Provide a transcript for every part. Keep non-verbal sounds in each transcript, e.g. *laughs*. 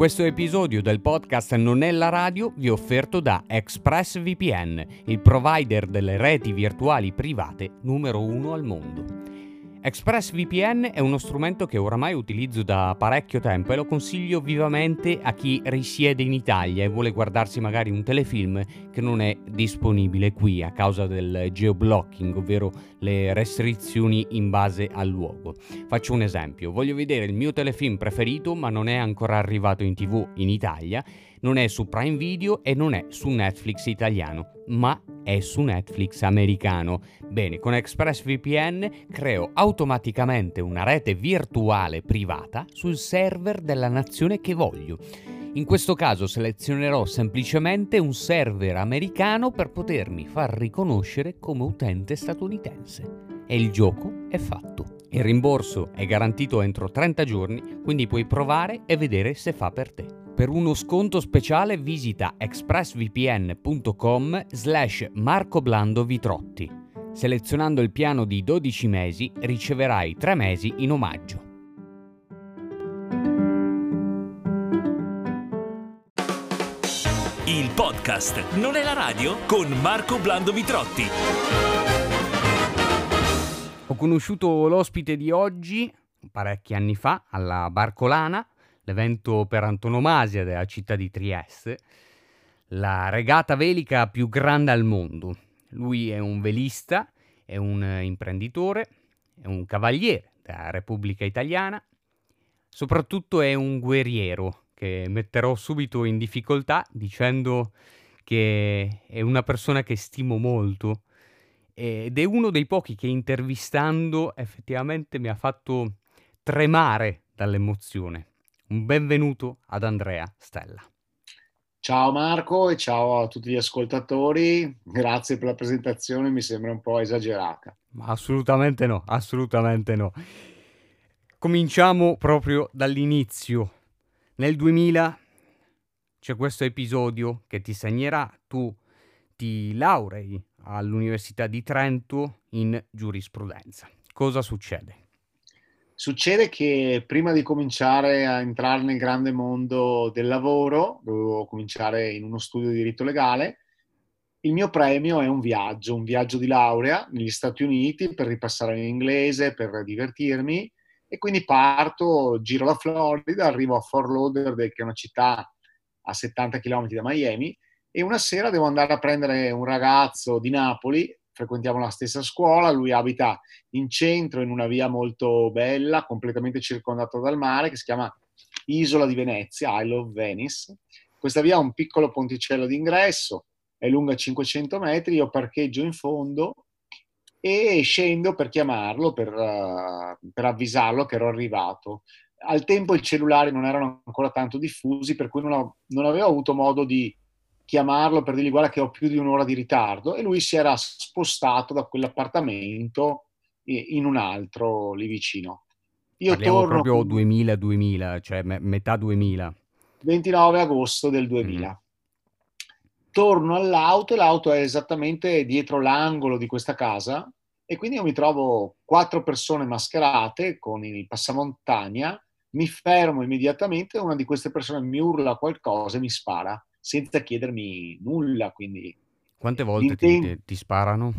Questo episodio del podcast Non è la radio vi è offerto da ExpressVPN, il provider delle reti virtuali private numero uno al mondo. ExpressVPN è uno strumento che oramai utilizzo da parecchio tempo e lo consiglio vivamente a chi risiede in Italia e vuole guardarsi magari un telefilm che non è disponibile qui a causa del geoblocking, ovvero le restrizioni in base al luogo. Faccio un esempio, voglio vedere il mio telefilm preferito ma non è ancora arrivato in tv in Italia non è su Prime Video e non è su Netflix italiano, ma è su Netflix americano. Bene, con ExpressVPN creo automaticamente una rete virtuale privata sul server della nazione che voglio. In questo caso selezionerò semplicemente un server americano per potermi far riconoscere come utente statunitense. E il gioco è fatto. Il rimborso è garantito entro 30 giorni, quindi puoi provare e vedere se fa per te. Per uno sconto speciale visita expressvpn.com slash marcoblandovitrotti. Selezionando il piano di 12 mesi riceverai 3 mesi in omaggio. Il podcast Non è la radio con Marco Blando Vitrotti. Ho conosciuto l'ospite di oggi parecchi anni fa alla Barcolana l'evento per antonomasia della città di Trieste, la regata velica più grande al mondo. Lui è un velista, è un imprenditore, è un cavaliere della Repubblica Italiana, soprattutto è un guerriero che metterò subito in difficoltà dicendo che è una persona che stimo molto ed è uno dei pochi che intervistando effettivamente mi ha fatto tremare dall'emozione. Un benvenuto ad Andrea Stella. Ciao Marco e ciao a tutti gli ascoltatori, grazie per la presentazione, mi sembra un po' esagerata. Ma assolutamente no, assolutamente no. Cominciamo proprio dall'inizio. Nel 2000 c'è questo episodio che ti segnerà, tu ti laurei all'Università di Trento in giurisprudenza. Cosa succede? Succede che prima di cominciare a entrare nel grande mondo del lavoro, dovevo cominciare in uno studio di diritto legale, il mio premio è un viaggio, un viaggio di laurea negli Stati Uniti per ripassare in inglese, per divertirmi e quindi parto, giro la Florida, arrivo a Fort Lauderdale che è una città a 70 km da Miami e una sera devo andare a prendere un ragazzo di Napoli frequentiamo la stessa scuola, lui abita in centro, in una via molto bella, completamente circondato dal mare, che si chiama Isola di Venezia, Isle of Venice. Questa via ha un piccolo ponticello d'ingresso, è lunga 500 metri, io parcheggio in fondo e scendo per chiamarlo, per, uh, per avvisarlo che ero arrivato. Al tempo i cellulari non erano ancora tanto diffusi, per cui non, ho, non avevo avuto modo di chiamarlo per dirgli guarda che ho più di un'ora di ritardo e lui si era spostato da quell'appartamento in un altro lì vicino. Io Parliamo torno proprio 2000-2000, cioè me- metà 2000. 29 agosto del 2000. Mm. Torno all'auto e l'auto è esattamente dietro l'angolo di questa casa e quindi io mi trovo quattro persone mascherate con il passamontagna, mi fermo immediatamente, una di queste persone mi urla qualcosa e mi spara senza chiedermi nulla. Quindi, Quante volte ti, ti, sparano?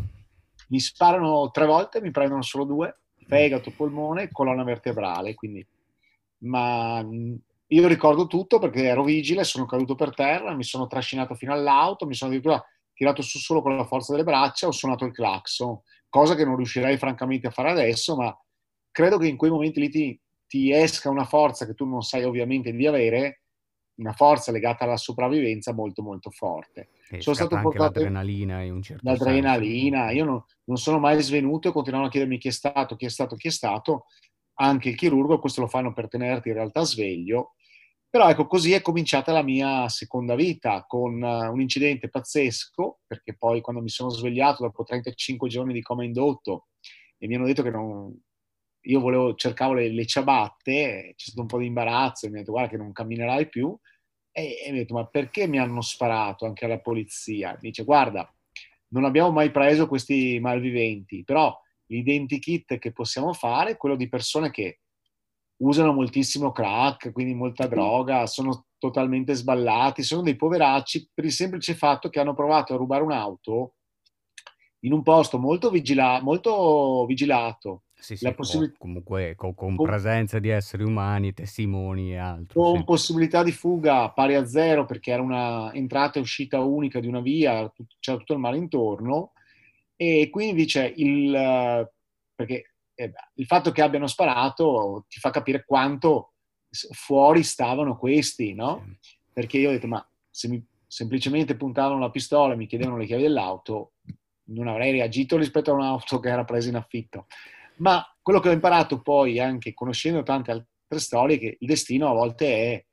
Mi sparano tre volte, mi prendono solo due, fegato, polmone, colonna vertebrale. Quindi, ma io ricordo tutto perché ero vigile, sono caduto per terra, mi sono trascinato fino all'auto, mi sono addirittura tirato su solo con la forza delle braccia, ho suonato il clacson, cosa che non riuscirei francamente a fare adesso, ma credo che in quei momenti lì ti, ti esca una forza che tu non sai ovviamente di avere una forza legata alla sopravvivenza molto molto forte. E sono stato portato l'adrenalina in un certo l'adrenalina, senso. io non, non, sono mai svenuto e continuano a chiedermi chi è stato, chi è stato, chi è stato, anche il chirurgo, questo lo fanno per tenerti in realtà sveglio, però ecco così è cominciata la mia seconda vita con uh, un incidente pazzesco, perché poi quando mi sono svegliato dopo 35 giorni di coma indotto e mi hanno detto che non, io volevo, cercavo le, le, ciabatte, c'è stato un po' di imbarazzo, mi ha detto guarda che non camminerai più, e, e mi ha detto ma perché mi hanno sparato anche alla polizia? Mi dice guarda, non abbiamo mai preso questi malviventi, però l'identikit che possiamo fare è quello di persone che usano moltissimo crack, quindi molta droga, sono totalmente sballati, sono dei poveracci per il semplice fatto che hanno provato a rubare un'auto in un posto molto, vigila- molto vigilato. Sì, sì, possib- comunque con, con, presenza di esseri umani, testimoni e altro. Con sì. possibilità di fuga pari a zero perché era una entrata e uscita unica di una via, c'era tutto il mare intorno e quindi dice il, perché, eh, il fatto che abbiano sparato ti fa capire quanto fuori stavano questi, no? Sì. Perché io ho detto, ma se mi semplicemente puntavano la pistola e mi chiedevano le chiavi dell'auto, non avrei reagito rispetto a un'auto che era presa in affitto. Ma quello che ho imparato poi, anche conoscendo tante altre storie, è che il destino a volte è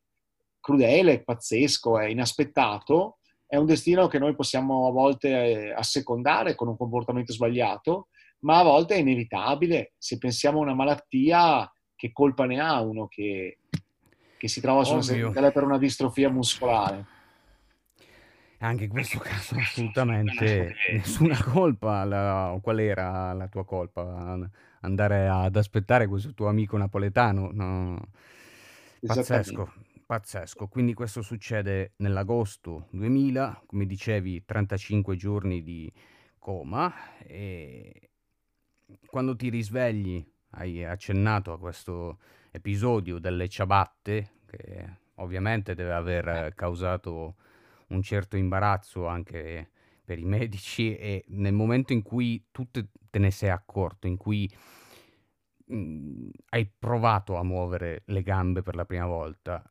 crudele, pazzesco, è inaspettato, è un destino che noi possiamo a volte eh, assecondare con un comportamento sbagliato, ma a volte è inevitabile. Se pensiamo a una malattia, che colpa ne ha uno che, che si trova su una sedia per una distrofia muscolare? Anche in questo caso assolutamente nessuna colpa. La, qual era la tua colpa? Andare ad aspettare questo tuo amico napoletano? No. Pazzesco, pazzesco. Quindi questo succede nell'agosto 2000, come dicevi, 35 giorni di coma e quando ti risvegli hai accennato a questo episodio delle ciabatte che ovviamente deve aver causato un certo imbarazzo anche per i medici e nel momento in cui tu te, te ne sei accorto, in cui mh, mhmm, hai provato a muovere le gambe per la prima volta,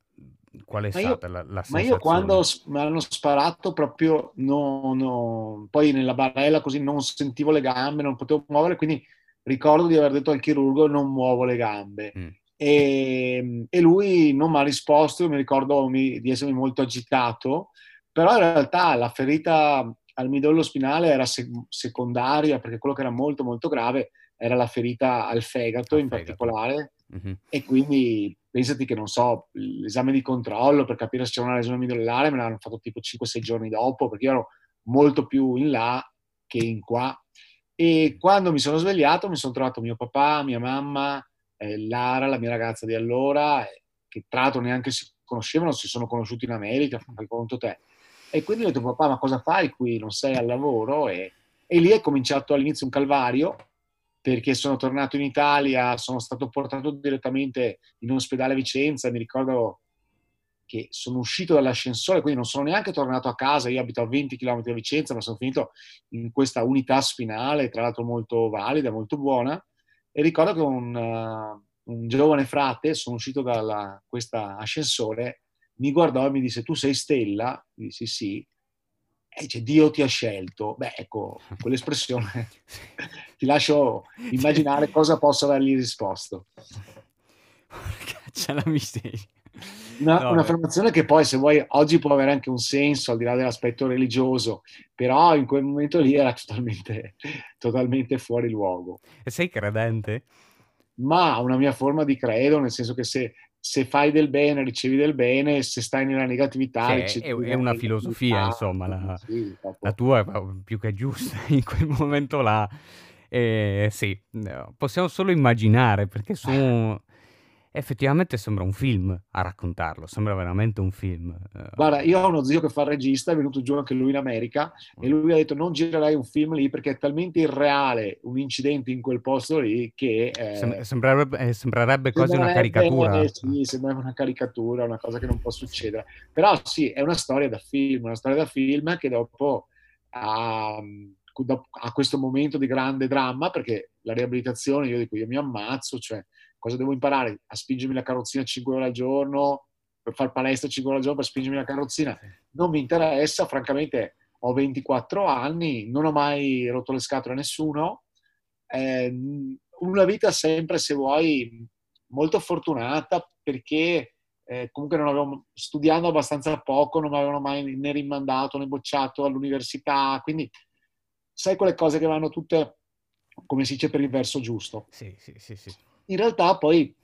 qual è ma stata io, la, la sensazione? Ma io quando mi hanno sparato proprio, no, no, poi nella barella così non sentivo le gambe, non potevo muovere, quindi ricordo di aver detto al chirurgo non muovo le gambe. Mm. E, e, lui non mi ha risposto, mi ricordo mi, di essermi molto agitato però in realtà la ferita al midollo spinale era sec- secondaria perché quello che era molto molto grave era la ferita al fegato al in fegato. particolare mm-hmm. e quindi pensati che non so l'esame di controllo per capire se c'era una lesione midollare me l'hanno fatto tipo 5-6 giorni dopo perché io ero molto più in là che in qua e quando mi sono svegliato mi sono trovato mio papà, mia mamma, eh, Lara, la mia ragazza di allora, eh, che tra l'altro neanche si conoscevano, si sono conosciuti in America, fai conto te. E quindi ho detto, papà, ma cosa fai qui? Non sei al lavoro? E, e lì è cominciato all'inizio un calvario, perché sono tornato in Italia, sono stato portato direttamente in ospedale a Vicenza, mi ricordo che sono uscito dall'ascensore, quindi non sono neanche tornato a casa, io abito a 20 km da Vicenza, ma sono finito in questa unità spinale, tra l'altro molto valida, molto buona, e ricordo che un, uh, un giovane frate, sono uscito da questo ascensore mi guardò e mi disse tu sei Stella? Mi dissi sì. E dice Dio ti ha scelto. Beh, ecco, quell'espressione *laughs* ti lascio immaginare cosa posso avergli risposto. C'è la miseria. Una, no, un'affermazione che poi, se vuoi, oggi può avere anche un senso al di là dell'aspetto religioso, però in quel momento lì era totalmente, totalmente fuori luogo. E sei credente? Ma una mia forma di credo, nel senso che se se fai del bene ricevi del bene, se stai nella negatività sì, è, è, una filosofia, insomma, la, *laughs* sì, la, tua è più che giusta *laughs* in quel momento là. Eh, sì, possiamo solo immaginare perché sono *laughs* effettivamente sembra un film a raccontarlo, sembra veramente un film. Eh. Guarda, io ho uno zio che fa il regista, è venuto giù anche lui in America e mm. lui ha detto non girerai un film lì perché è talmente irreale un incidente in quel posto lì che... Eh, sembrerebbe, eh, sembrerebbe quasi una caricatura. Eh, sì, sembra una caricatura, una cosa che non può succedere. Però sì, è una storia da film, una storia da film che dopo ha, ha questo momento di grande dramma perché la riabilitazione, io dico, io mi ammazzo, cioè Cosa devo imparare? A spingermi la carrozzina 5 ore al giorno, per fare palestra 5 ore al giorno, per spingermi la carrozzina. Non mi interessa, francamente ho 24 anni, non ho mai rotto le scatole a nessuno. Eh, una vita sempre, se vuoi, molto fortunata perché eh, comunque non avevo, studiando abbastanza poco, non mi avevano mai né rimandato né bocciato all'università, quindi sai quelle cose che vanno tutte, come si dice, per il verso giusto. Sì, sì, sì. sì in realtà poi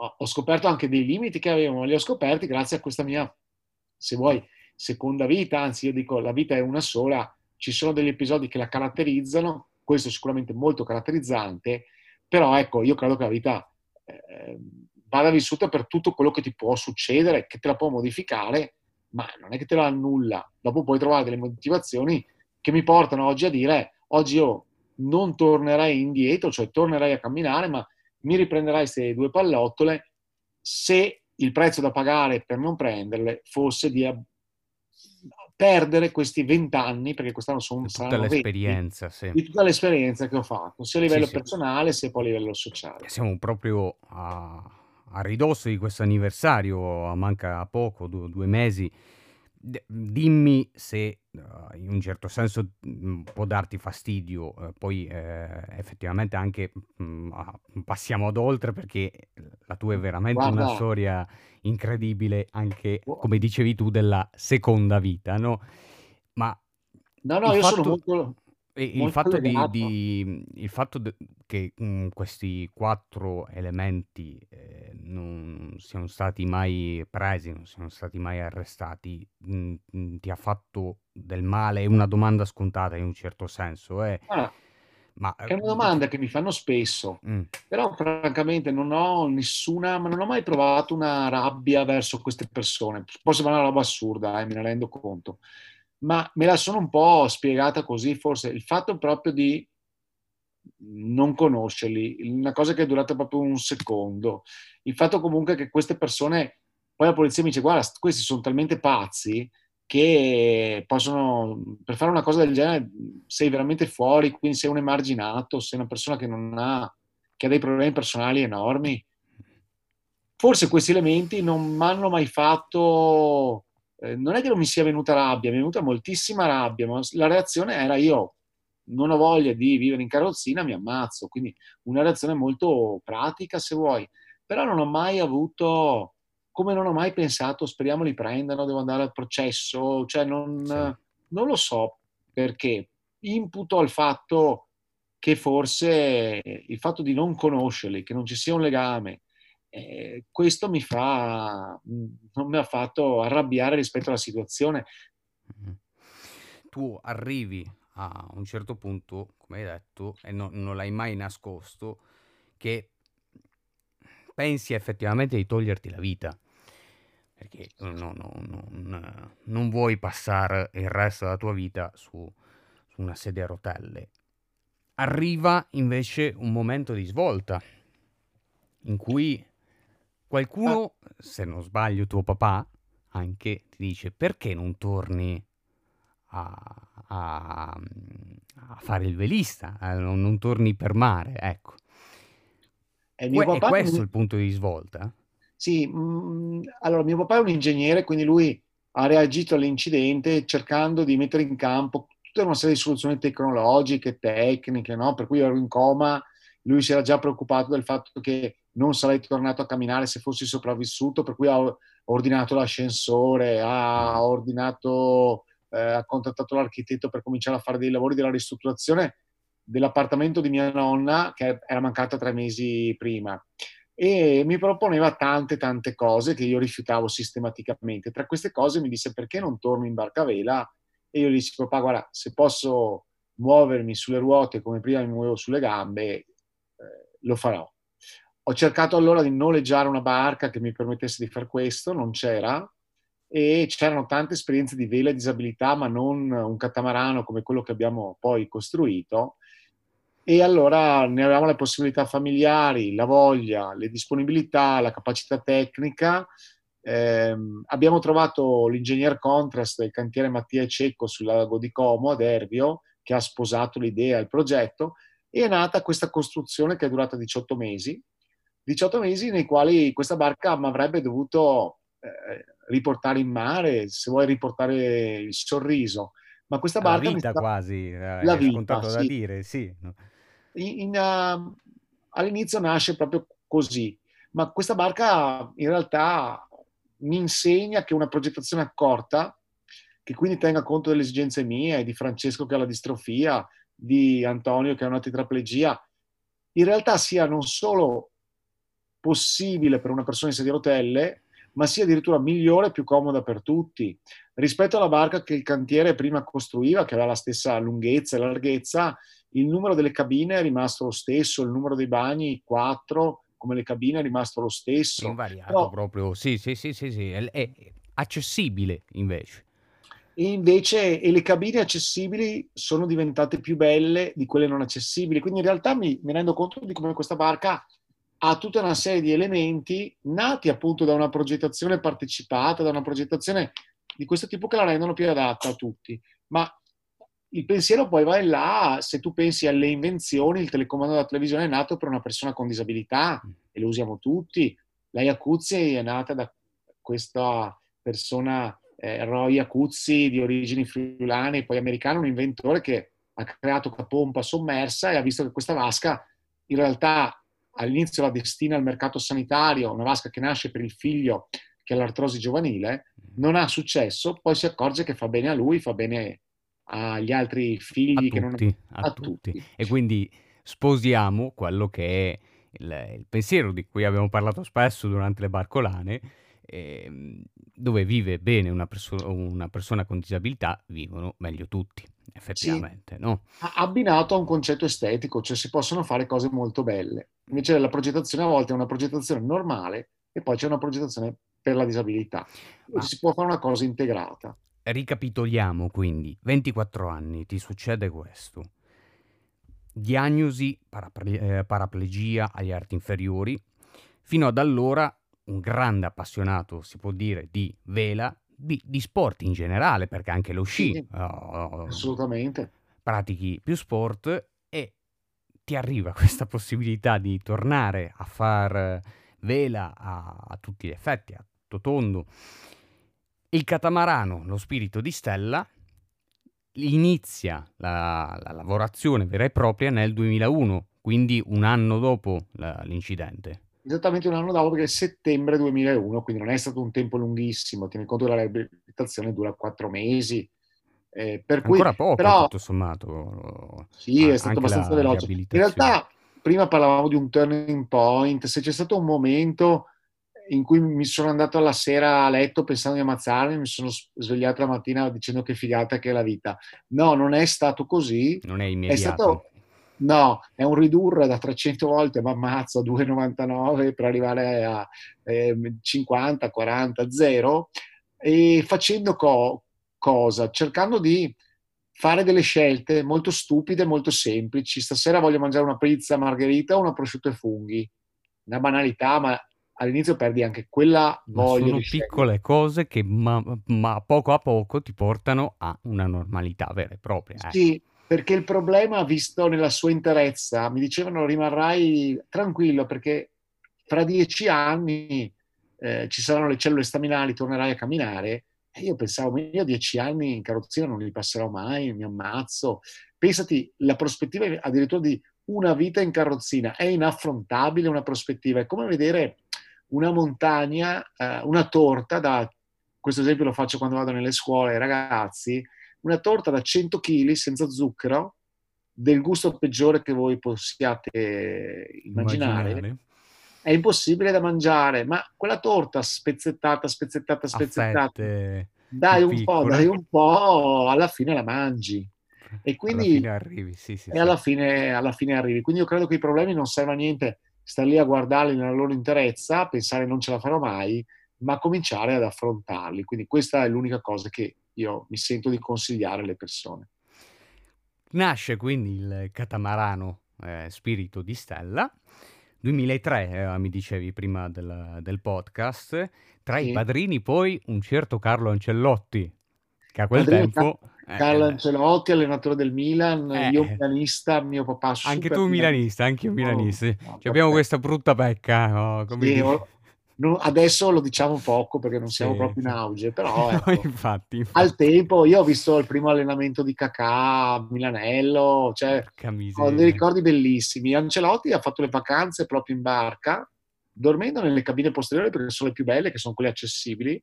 ho scoperto anche dei limiti che avevo, ma li ho scoperti grazie a questa mia, se vuoi, seconda vita, anzi io dico la vita è una sola, ci sono degli episodi che la caratterizzano, questo è sicuramente molto caratterizzante, però ecco, io credo che la vita eh, vada vissuta per tutto quello che ti può succedere, che te la può modificare, ma non è che te la annulla. Dopo puoi trovare delle motivazioni che mi portano oggi a dire, oggi io non tornerei indietro, cioè tornerei a camminare, ma mi riprenderai queste due pallottole se il prezzo da pagare per non prenderle fosse di perdere questi vent'anni, perché quest'anno sono tutta l'esperienza, 20, sì. di tutta l'esperienza che ho fatto, sia a livello sì, personale sia poi a livello sociale. Siamo proprio a, a ridosso di questo anniversario, manca poco, due, due mesi. Dimmi se in un certo senso mh, mm, può darti fastidio, uh, poi eh, effettivamente anche mh, mm, passiamo ad oltre perché la tua è veramente Guarda. una storia incredibile anche, come dicevi tu, della seconda vita, no? Ma no, no, io fatto... sono molto il fatto, di, di, il fatto de- che mh, mm, questi quattro elementi eh, non siano stati mai presi, non siano stati mai arrestati, mh, mm, mh, mm, ti ha fatto del male? È una domanda scontata in un certo senso. Eh. Ah, ma, è una domanda che mi fanno spesso, però francamente non ho nessuna, ma non ho mai provato una rabbia verso queste persone. Può sembrare una roba assurda, eh, me ne rendo conto ma me la sono un po' spiegata così, forse il fatto proprio di non conoscerli, una cosa che è durata proprio un secondo, il fatto comunque che queste persone, poi la polizia mi dice guarda, questi sono talmente pazzi che possono, per fare una cosa del genere, sei veramente fuori, quindi sei un emarginato, sei una persona che non ha, che ha dei problemi personali enormi. Forse questi elementi non mi hanno mai fatto eh, non è che non mi sia venuta rabbia, mi è venuta moltissima rabbia, ma la reazione era io non ho voglia di vivere in carrozzina, mi ammazzo. Quindi una reazione molto pratica, se vuoi. Però non ho mai avuto, come non ho mai pensato, speriamo li prendano, devo andare al processo, cioè non, non lo so perché. Imputo al fatto che forse il fatto di non conoscerli, che non ci sia un legame, eh, questo mi fa, non mi ha fatto arrabbiare rispetto alla situazione. Mm-hmm. Tu arrivi a un certo punto, come hai detto, e no, non l'hai mai nascosto, che pensi effettivamente di toglierti la vita. Perché no, no, non, non vuoi passare il resto della tua vita su, su una sedia a rotelle. Arriva invece un momento di svolta in cui Qualcuno, ah. se non sbaglio tuo papà, anche ti dice perché non torni a, a, a fare il velista, eh, non, non, torni per mare, ecco. E que- è questo mi... il punto di svolta? Sì, mh, mm, allora mio papà è un ingegnere, quindi lui ha reagito all'incidente cercando di mettere in campo tutta una serie di soluzioni tecnologiche, tecniche, no? per cui ero in coma, lui si era già preoccupato del fatto che non sarei tornato a camminare se fossi sopravvissuto, per cui ha ordinato l'ascensore, ha ordinato, eh, ha contattato l'architetto per cominciare a fare dei lavori della ristrutturazione dell'appartamento di mia nonna che era mancata tre mesi prima e mi proponeva tante tante cose che io rifiutavo sistematicamente. Tra queste cose mi disse perché non torno in barca a vela e io gli dissi papà guarda se posso muovermi sulle ruote come prima mi muovevo sulle gambe eh, lo farò. Ho cercato allora di noleggiare una barca che mi permettesse di fare questo, non c'era, e c'erano tante esperienze di vela e disabilità, ma non un catamarano come quello che abbiamo poi costruito. E allora ne avevamo le possibilità familiari, la voglia, le disponibilità, la capacità tecnica. Eh, abbiamo trovato l'ingegner contrast del cantiere Mattia Cecco sul lago di Como ad Ervio, che ha sposato l'idea il progetto, e è nata questa costruzione che è durata 18 mesi, 18 mesi nei quali questa barca mi avrebbe dovuto eh, riportare in mare, se vuoi riportare il sorriso. Ma questa barca... La vita sta... quasi, eh, la vita, scontato sì. da dire, sì. In, in, uh, all'inizio nasce proprio così, ma questa barca in realtà mi insegna che una progettazione accorta, che quindi tenga conto delle esigenze mie, di Francesco che ha la distrofia, di Antonio che ha una tetraplegia, in realtà sia non solo possibile per una persona in sedia a rotelle, ma sia addirittura migliore e più comoda per tutti. Rispetto alla barca che il cantiere prima costruiva, che aveva la stessa lunghezza e larghezza, il numero delle cabine è rimasto lo stesso, il numero dei bagni 4, come le cabine è rimasto lo stesso. Invariato Però, proprio, sì, sì, sì, sì, sì. È, accessibile invece. E invece e le cabine accessibili sono diventate più belle di quelle non accessibili. Quindi in realtà mi, mi rendo conto di come questa barca ha tutta una serie di elementi nati appunto da una progettazione partecipata, da una progettazione di questo tipo che la rendono più adatta a tutti. Ma il pensiero poi va in là, se tu pensi alle invenzioni, il telecomando della televisione è nato per una persona con disabilità mm. e lo usiamo tutti. La Iacuzzi è nata da questa persona, eh, Roy Acuzzi, di origini friulane, poi americano, un inventore che ha creato una pompa sommersa e ha visto che questa vasca in realtà all'inizio la destina al mercato sanitario, una vasca che nasce per il figlio che ha l'artrosi giovanile, mm. non ha successo, poi si accorge che fa bene a lui, fa bene agli altri figli a che tutti, non a, a tutti. tutti. E quindi sposiamo quello che è il, il, pensiero di cui abbiamo parlato spesso durante le barcolane, eh, dove vive bene una, perso- una, persona con disabilità, vivono meglio tutti, effettivamente. Sì. No? Abbinato a un concetto estetico, cioè si possono fare cose molto belle. Invece la progettazione a volte è una progettazione normale e poi c'è una progettazione per la disabilità. Ma... Si può fare una cosa integrata. Ricapitoliamo quindi, 24 anni, ti succede questo. Diagnosi paraple- eh, paraplegia agli arti inferiori. Fino ad allora un grande appassionato, si può dire, di vela, di, di sport in generale, perché anche lo sci. Sì, oh, assolutamente. Pratichi più sport e ti arriva *laughs* questa possibilità di tornare a far vela a, a tutti gli effetti, a tutto tondo il catamarano, lo spirito di Stella, inizia la, la lavorazione vera e propria nel 2001, quindi un anno dopo la, l'incidente. Esattamente un anno dopo, perché è settembre 2001, quindi non è stato un tempo lunghissimo. Tieni conto che la riabilitazione dura quattro mesi. Eh, per Ancora cui, poco, però, tutto sommato. Sì, è stato abbastanza veloce. In realtà, prima parlavamo di un turning point. Se c'è stato un momento in cui mi sono andato alla sera a letto pensando di ammazzarmi, mi sono svegliato la mattina dicendo che figata che è la vita. No, non è stato così. Non è immediato. È stato, no, è un ridurre da 300 volte, ma ammazzo, a 2,99 per arrivare a eh, 50, 40, 0 e facendo co- cosa? Cercando di fare delle scelte molto stupide, molto semplici. Stasera voglio mangiare una pizza margherita o una prosciutto e funghi. Una banalità, ma all'inizio perdi anche quella voglia. Ma sono piccole cose che ma, ma, poco a poco ti portano a una normalità vera e propria. Eh. Sì, perché il problema visto nella sua interezza, mi dicevano rimarrai tranquillo perché fra dieci anni eh, ci saranno le cellule staminali, tornerai a camminare. E io pensavo, io dieci anni in carrozzina non li passerò mai, mi ammazzo. Pensati, la prospettiva addirittura di una vita in carrozzina è inaffrontabile una prospettiva, è come vedere una montagna, eh, una torta da, questo esempio lo faccio quando vado nelle scuole ai ragazzi, una torta da 100 kg senza zucchero, del gusto peggiore che voi possiate immaginare. immaginare. È impossibile da mangiare, ma quella torta spezzettata, spezzettata, spezzettata, dai un po', dai un po', alla fine la mangi. E quindi alla arrivi, sì, sì, e sì. Alla, fine, alla fine arrivi. Quindi io credo che i problemi non servono a niente stare lì a guardarli nella loro interezza, pensare non ce la farò mai, ma cominciare ad affrontarli. Quindi questa è l'unica cosa che io mi sento di consigliare alle persone. Nasce quindi il catamarano eh, Spirito di Stella. 2003, eh, mi dicevi prima del, del podcast, tra sì. i padrini poi un certo Carlo Ancellotti, che a quel Padrino tempo... Eh, Carlo eh, Ancelotti, allenatore del Milan, eh, io milanista, mio papà Anche tu milanista, anche io milanista. No, no, abbiamo questa brutta pecca. No, sì, no, adesso lo diciamo poco perché non siamo sì, proprio in auge, *laughs* però ecco, infatti, infatti. al tempo io ho visto il primo allenamento di Kakà a Milanello, cioè ho dei ricordi bellissimi. Ancelotti ha fatto le vacanze proprio in barca, dormendo nelle cabine posteriori perché sono le più belle, che sono quelle accessibili,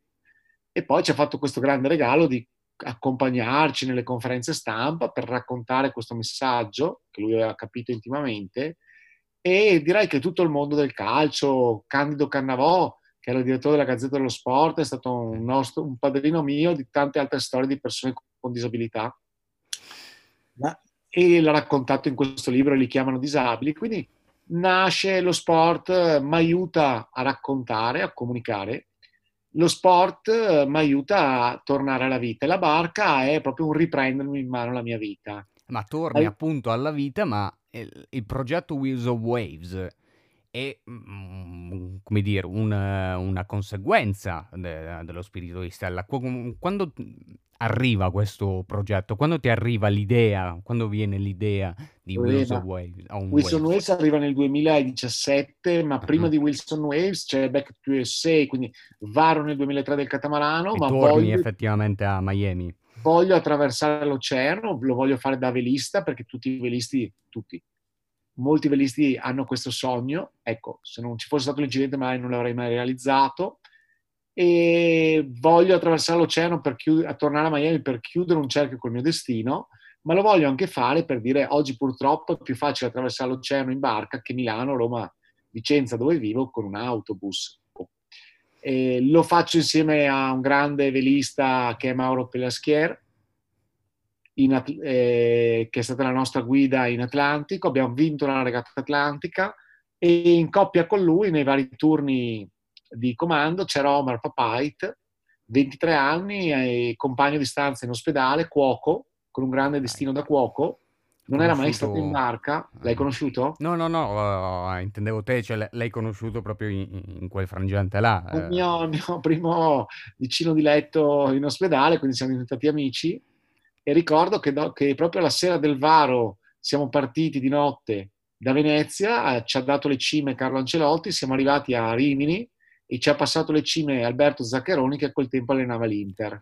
e poi ci ha fatto questo grande regalo di accompagnarci nelle conferenze stampa per raccontare questo messaggio che lui aveva capito intimamente e direi che tutto il mondo del calcio, Candido Cannavò, che era il direttore della Gazzetta dello Sport, è stato un, nostro, un padrino mio di tante altre storie di persone con disabilità. E l'ha raccontato in questo libro, li chiamano disabili, quindi nasce lo sport, mi aiuta a raccontare, a comunicare, lo sport mi aiuta a tornare alla vita. E la barca è proprio un riprendermi in mano la mia vita. Ma torni All... appunto alla vita, ma il, il progetto Wheels of Waves è, mm, come dire, una, una conseguenza de, dello spirito di Stella. Quando arriva questo progetto? Quando ti arriva l'idea? Quando viene l'idea di Wilson Waves? Wilson Waves. Arriva nel 2017, ma prima di Wilson Waves c'è Back to USA, quindi Varo nel 2003 del catamarano. E ma torni voglio... effettivamente a Miami. Voglio attraversare l'oceano, lo voglio fare da velista perché tutti i velisti, tutti, molti velisti hanno questo sogno, ecco, se non ci fosse stato l'incidente mai non l'avrei mai realizzato e voglio attraversare l'oceano per chiud- tornare a Miami per chiudere un cerchio col mio destino, ma lo voglio anche fare per dire oggi purtroppo è più facile attraversare l'oceano in barca che Milano, Roma, Vicenza dove vivo con un autobus. E lo faccio insieme a un grande velista che è Mauro Pelaschier, in, eh, che è stata la nostra guida in Atlantico, abbiamo vinto la regata atlantica e in coppia con lui nei vari turni di comando c'era Omar Papait, 23 anni, eh, compagno di stanza in ospedale, cuoco, con un grande destino da cuoco, non era mai stato in barca, l'hai eh. conosciuto? No, no, no, uh, intendevo te, cioè l'hai conosciuto proprio in, in quel frangente là. Il eh. mio, mio, primo vicino di letto in ospedale, quindi siamo diventati amici e ricordo che, do, che, proprio la sera del Varo siamo partiti di notte da Venezia, ci ha dato le cime Carlo Ancelotti, siamo arrivati a Rimini e ci ha passato le cime Alberto Zaccheroni che a quel tempo allenava l'Inter.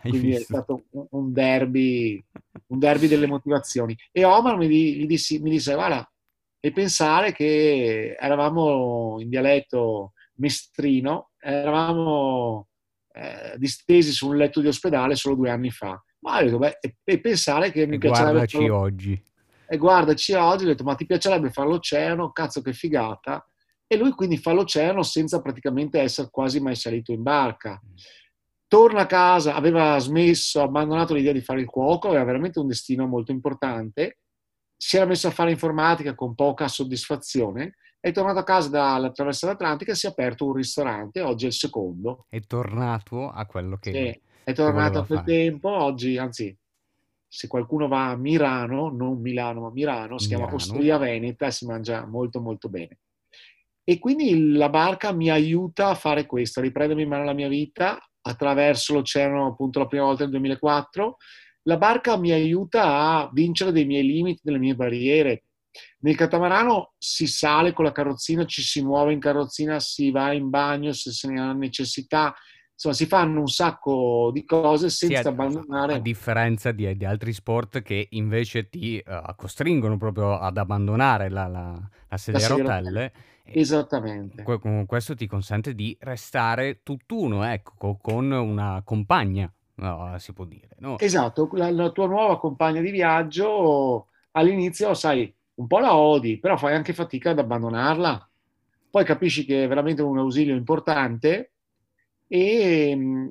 Quindi è stato un derby, un derby delle motivazioni. E Omar mi, mi, disse, mi disse, guarda, e pensare che eravamo in dialetto mestrino, eravamo eh, distesi su un letto di ospedale solo due anni fa. Ma detto, beh, e, e, pensare che mi e piacerebbe... Guardaci farlo... oggi. E guardaci oggi, ho detto, ma ti piacerebbe fare l'oceano? Cazzo che figata. E lui quindi fa l'oceano senza praticamente essere quasi mai salito in barca. Torna a casa, aveva smesso, abbandonato l'idea di fare il cuoco, aveva veramente un destino molto importante. Si era messo a fare informatica con poca soddisfazione è tornato a casa dalla traversa dell'Atlantica e si è aperto un ristorante, oggi è il secondo. È tornato a quello che... Sì è tornato a quel fare. tempo, oggi, anzi, se qualcuno va a Milano, non Milano, ma Milano, si Milano. chiama Osteria Veneta e si mangia molto molto bene. E quindi la barca mi aiuta a fare questo, a riprendermi in mano la mia vita attraverso l'oceano appunto la prima volta nel 2004. La barca mi aiuta a vincere dei miei limiti, delle mie barriere. Nel catamarano si sale con la carrozzina, ci si muove in carrozzina, si va in bagno se se ne ha necessità, insomma, si fanno un sacco di cose senza sì, abbandonare. A differenza di, di, altri sport che invece ti uh, costringono proprio ad abbandonare la, la, la sedia a rotelle. Esattamente. Que- questo ti consente di restare tutt'uno, ecco, con una compagna, no, si può dire. No? Esatto, la, la tua nuova compagna di viaggio all'inizio, sai, un po' la odi, però fai anche fatica ad abbandonarla. Poi capisci che è veramente un ausilio importante e,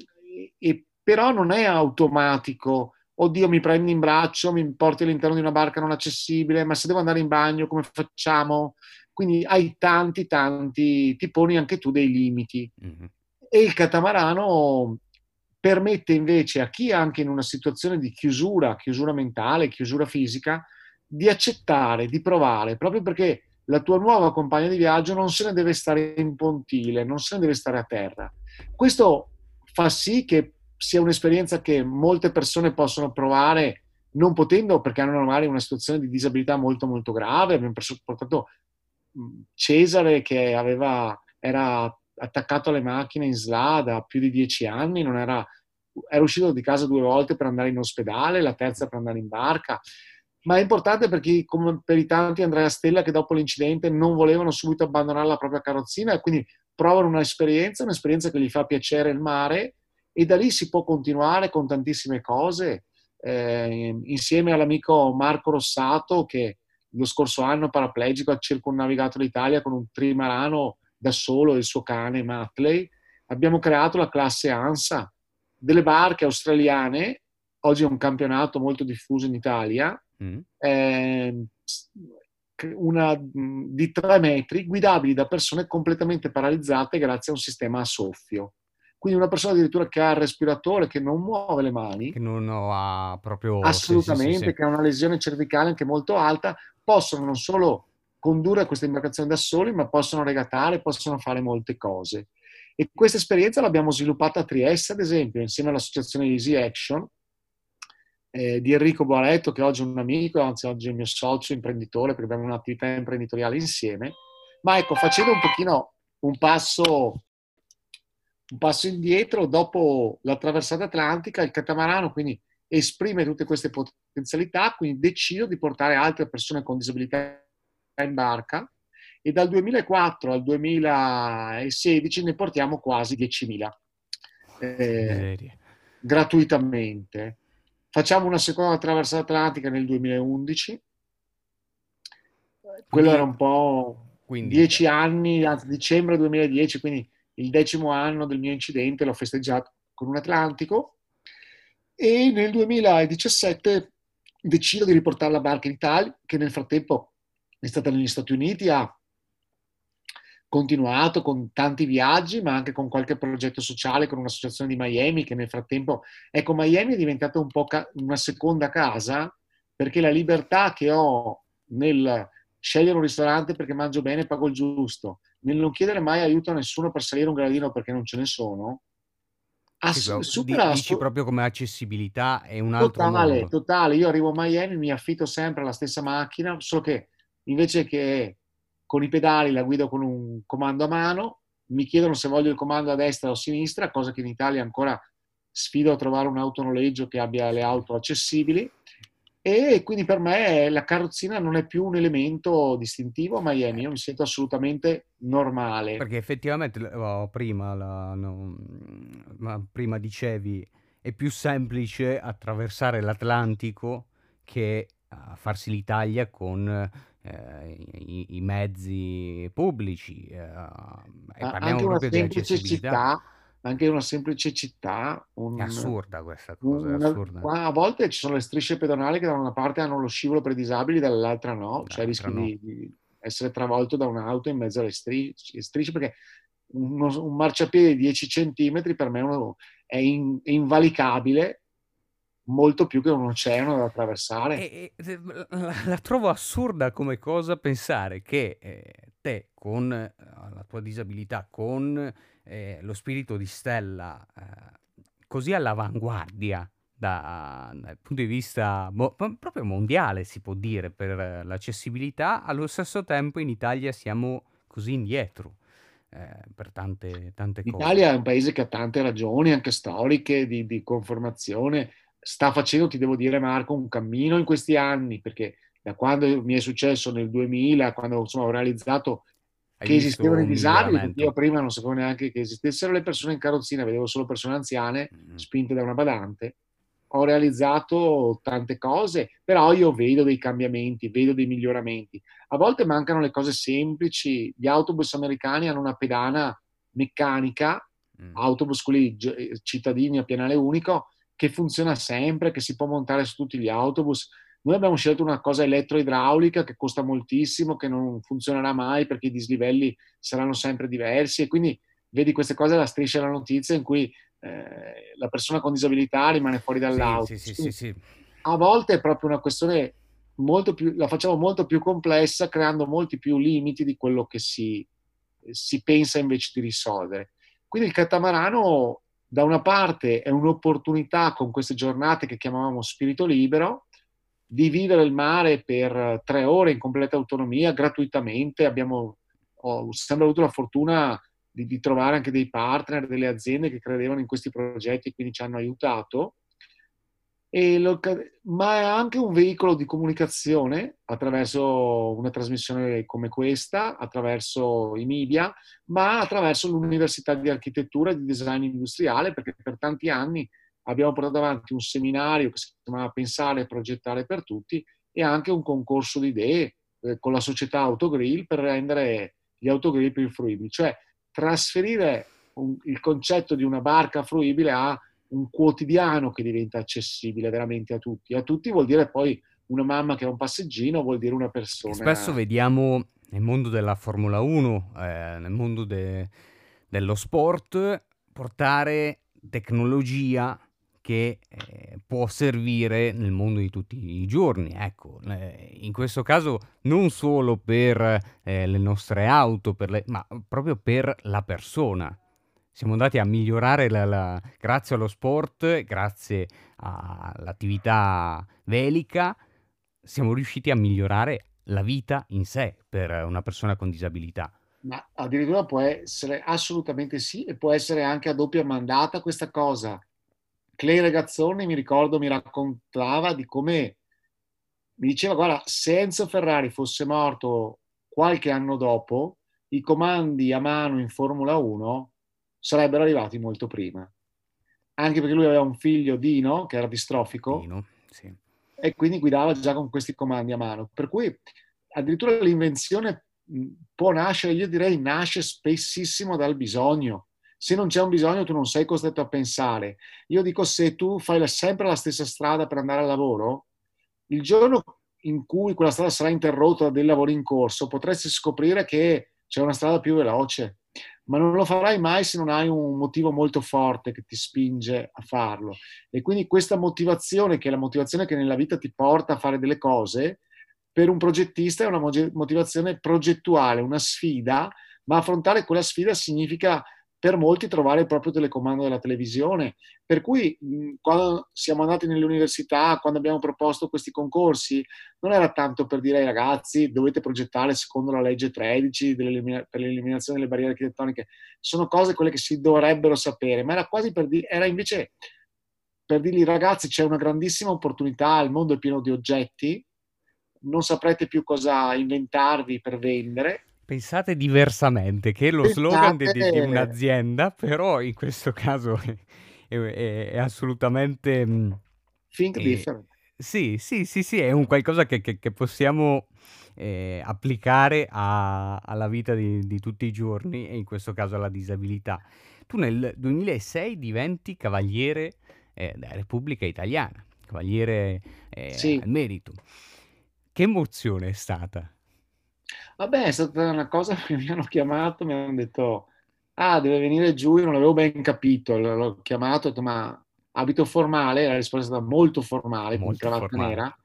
e però non è automatico. Oddio, mi prendi in braccio, mi porti all'interno di una barca non accessibile, ma se devo andare in bagno, come facciamo? Quindi hai tanti, tanti, ti poni anche tu dei limiti. Mm-hmm. E il catamarano permette invece a chi è anche in una situazione di chiusura, chiusura mentale, chiusura fisica, di accettare, di provare, proprio perché la tua nuova compagna di viaggio non se ne deve stare in pontile, non se ne deve stare a terra. Questo fa sì che sia un'esperienza che molte persone possono provare non potendo perché hanno magari una situazione di disabilità molto molto grave. Abbiamo portato Cesare che aveva, era attaccato alle macchine in SLA da più di dieci anni, era, era uscito di casa due volte per andare in ospedale, la terza per andare in barca ma è importante perché, come per i tanti Andrea Stella che dopo l'incidente non volevano subito abbandonare la propria carrozzina e quindi provano un'esperienza, un'esperienza che gli fa piacere il mare e da lì si può continuare con tantissime cose. Eh, insieme all'amico Marco Rossato che lo scorso anno paraplegico ha circonnavigato l'Italia con un trimarano da solo e il suo cane Matley, abbiamo creato la classe ANSA, delle barche australiane, oggi è un campionato molto diffuso in Italia, mm. eh, una, di tre metri, guidabili da persone completamente paralizzate grazie a un sistema a soffio. Quindi una persona addirittura che ha il respiratore, che non muove le mani, che non ha proprio... Assolutamente, sì, sì, che ha una lesione cervicale anche molto alta, possono non solo condurre questa imbarcazione da soli, ma possono regatare, possono fare molte cose. E questa esperienza l'abbiamo sviluppata a Trieste, ad esempio, insieme all'associazione Easy Action eh, di Enrico Boaretto, che oggi è un amico, anzi oggi è il mio socio imprenditore, perché abbiamo un'attività imprenditoriale insieme. Ma ecco, facendo un pochino un passo, un passo indietro, dopo la traversata atlantica, il catamarano quindi esprime tutte queste potenzialità, quindi decido di portare altre persone con disabilità in barca e dal 2004 al 2016 ne portiamo quasi 10.000 eh, gratuitamente. Facciamo una seconda traversata atlantica nel 2011. Quello quindi, era un po' quindi, dieci anni, anzi dicembre 2010, quindi il decimo anno del mio incidente, l'ho festeggiato con un Atlantico e nel 2017 decido di riportare la barca in Italia, che nel frattempo è stata negli Stati Uniti, ha continuato con tanti viaggi, ma anche con qualche progetto sociale, con un'associazione di Miami che nel frattempo, ecco, Miami è diventata un po' una seconda casa perché la libertà che ho nel scegliere un ristorante perché mangio bene e pago il giusto, nel non chiedere mai aiuto a nessuno per salire un gradino perché non ce ne sono, ass- sì, supera, dici proprio come accessibilità è un altro totale, mondo. Totale, io arrivo a Miami, mi affitto sempre alla stessa macchina, solo che invece che con i pedali la guido con un comando a mano, mi chiedono se voglio il comando a destra o a sinistra, cosa che in Italia ancora sfido a trovare un autonoleggio che abbia le auto accessibili e quindi per me la carrozzina non è più un elemento distintivo a Miami, io mi sento assolutamente normale. Perché effettivamente oh, prima, la, no, prima dicevi è più semplice attraversare l'Atlantico che farsi l'Italia con eh, i, i, mezzi pubblici. Eh, anche una semplice città, anche una semplice città. Un, è assurda questa cosa. Una, assurda. a volte ci sono le strisce pedonali che da una parte hanno lo scivolo per disabili, dall'altra no, cioè rischi no. Di, di, essere travolto da un'auto in mezzo alle strisce, strisce perché uno, un marciapiede di 10 cm per me uno, è, in, è invalicabile molto più che un oceano da attraversare. E, e, la, la, trovo assurda come cosa pensare che eh, te con eh, la tua disabilità, con eh, lo spirito di stella eh, così all'avanguardia da, dal punto di vista mo- proprio mondiale, si può dire, per l'accessibilità, allo stesso tempo in Italia siamo così indietro. Eh, per tante, tante cose. L'Italia è un paese che ha tante ragioni, anche storiche, di, di conformazione, sta facendo, ti devo dire Marco, un cammino in questi anni, perché da quando mi è successo nel 2000, quando insomma, ho realizzato Hai che esistevano i disabili, io prima non sapevo neanche che esistessero le persone in carrozzina, vedevo solo persone anziane mm. spinte da una badante, ho realizzato tante cose, però io vedo dei cambiamenti, vedo dei miglioramenti. A volte mancano le cose semplici, gli autobus americani hanno una pedana meccanica, mm. autobus quelli cittadini a pianale unico, che funziona sempre, che si può montare su tutti gli autobus. Noi abbiamo scelto una cosa elettroidraulica che costa moltissimo, che non funzionerà mai perché i dislivelli saranno sempre diversi e quindi vedi queste cose la striscia della notizia in cui eh, la persona con disabilità rimane fuori dall'auto. Sì, sì, sì, sì, A volte è proprio una questione molto più, la facciamo molto più complessa, creando molti più limiti di quello che si, si pensa invece di risolvere. Quindi il catamarano da una parte è un'opportunità con queste giornate che chiamavamo spirito libero, di vivere il mare per tre ore in completa autonomia, gratuitamente. Abbiamo ho sempre avuto la fortuna di, di, trovare anche dei partner, delle aziende che credevano in questi progetti e quindi ci hanno aiutato lo, ma è anche un veicolo di comunicazione attraverso una trasmissione come questa, attraverso i media, ma attraverso l'Università di Architettura e di Design Industriale, perché per tanti anni abbiamo portato avanti un seminario che si chiamava Pensare e progettare per tutti e anche un concorso di idee eh, con la società Autogrill per rendere gli autogrill più fruibili, cioè trasferire un, il concetto di una barca fruibile a un quotidiano che diventa accessibile veramente a tutti. A tutti vuol dire poi una mamma che ha un passeggino vuol dire una persona. Spesso vediamo nel mondo della Formula 1, eh, nel mondo de- dello sport, portare tecnologia che eh, può servire nel mondo di tutti i giorni. Ecco, eh, in questo caso non solo per eh, le nostre auto, per le, ma proprio per la persona. Siamo andati a migliorare la, la, grazie allo sport, grazie all'attività velica, siamo riusciti a migliorare la vita in sé per una persona con disabilità. Ma addirittura può essere assolutamente sì e può essere anche a doppia mandata questa cosa Clay Regazzoni, mi ricordo, mi raccontava di come mi diceva, guarda, se Enzo Ferrari fosse morto qualche anno dopo, i comandi a mano in Formula 1 sarebbero arrivati molto prima. Anche perché lui aveva un figlio, Dino, che era distrofico, Dino, sì. e quindi guidava già con questi comandi a mano. Per cui addirittura l'invenzione può nascere, io direi, nasce spessissimo dal bisogno se non c'è un bisogno tu non sei costretto a pensare. Io dico se tu fai sempre la stessa strada per andare al lavoro, il giorno in cui quella strada sarà interrotta da dei lavori in corso, potresti scoprire che c'è una strada più veloce, ma non lo farai mai se non hai un motivo molto forte che ti spinge a farlo. E quindi questa motivazione, che è la motivazione che nella vita ti porta a fare delle cose, per un progettista è una motivazione progettuale, una sfida, ma affrontare quella sfida significa per molti trovare il proprio telecomando della televisione. Per cui quando siamo andati nelle università, quando abbiamo proposto questi concorsi, non era tanto per dire ai ragazzi dovete progettare secondo la legge 13 per l'eliminazione delle barriere architettoniche, sono cose quelle che si dovrebbero sapere, ma era quasi per dire, era invece per dirgli ragazzi c'è una grandissima opportunità, il mondo è pieno di oggetti, non saprete più cosa inventarvi per vendere, Pensate diversamente, che è lo slogan di, di, un'azienda, però in questo caso è, è, è assolutamente... Mm, Think è, different. Sì, sì, sì, sì, è un qualcosa che, che, che possiamo eh, applicare a, alla vita di, di, tutti i giorni e in questo caso alla disabilità. Tu nel 2006 diventi cavaliere eh, della Repubblica Italiana, cavaliere eh, sì. al merito. Che emozione è stata? Vabbè, è stata una cosa *laughs* che mi hanno chiamato, mi hanno detto, ah, deve venire giù, io non l'avevo ben capito, l'ho chiamato, ho detto, ma abito formale, la risposta è stata molto formale, molto con cravatta formale. nera,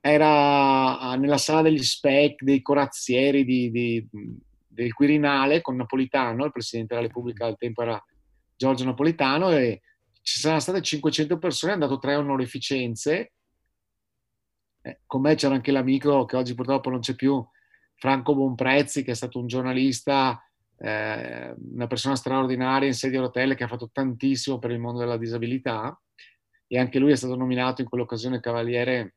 era ah, nella sala degli spec, dei corazzieri di, di, del Quirinale con Napolitano, il Presidente della Repubblica al tempo era Giorgio Napolitano, e ci saranno state 500 persone, hanno dato tre onorificenze, eh, con me c'era anche l'amico che oggi purtroppo non c'è più, Franco Bonprezzi, che è stato un giornalista, eh, una persona straordinaria in sedia a rotelle che ha fatto tantissimo per il mondo della disabilità e anche lui è stato nominato in quell'occasione Cavaliere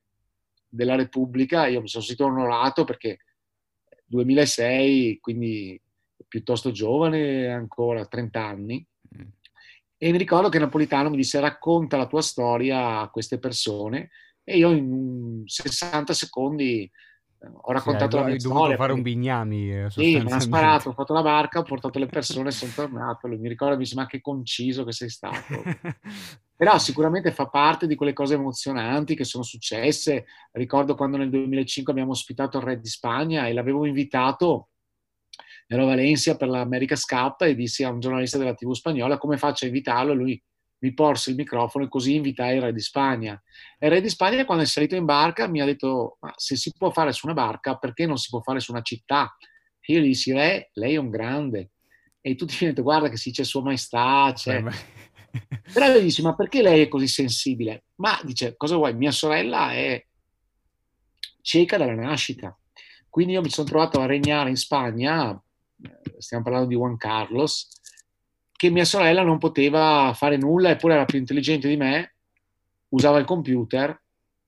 della Repubblica. Io mi sono sentito onorato perché 2006, quindi piuttosto giovane ancora, 30 anni. Mm. E mi ricordo che Napolitano mi disse racconta la tua storia a queste persone e io in 60 secondi ho raccontato sì, la mia storia. Fare un bignami. Eh, sì, mi ha sparato, ho fatto la barca, ho portato le persone e sono tornato. Lui mi ricorda, mi dice, ma che conciso che sei stato. *laughs* Però sicuramente fa parte di quelle cose emozionanti che sono successe. Ricordo quando nel 2005 abbiamo ospitato il re di Spagna e l'avevo invitato, ero a Valencia per l'America's Cup e dissi a un giornalista della TV spagnola come faccio a invitarlo e lui mi porse il microfono e così invitai il re di Spagna. E il re di Spagna quando è salito in barca mi ha detto, ma se si può fare su una barca, perché non si può fare su una città? E io gli dissi, re, lei è un grande. E tutti mi hanno detto, guarda che sì, c'è sua maestà, c'è... Però io gli dissi, ma perché lei è così sensibile? Ma dice, cosa vuoi? Mia sorella è cieca dalla nascita. Quindi io mi sono trovato a regnare in Spagna, eh, stiamo parlando di Juan Carlos, che mia sorella non poteva fare nulla, eppure era più intelligente di me, usava il computer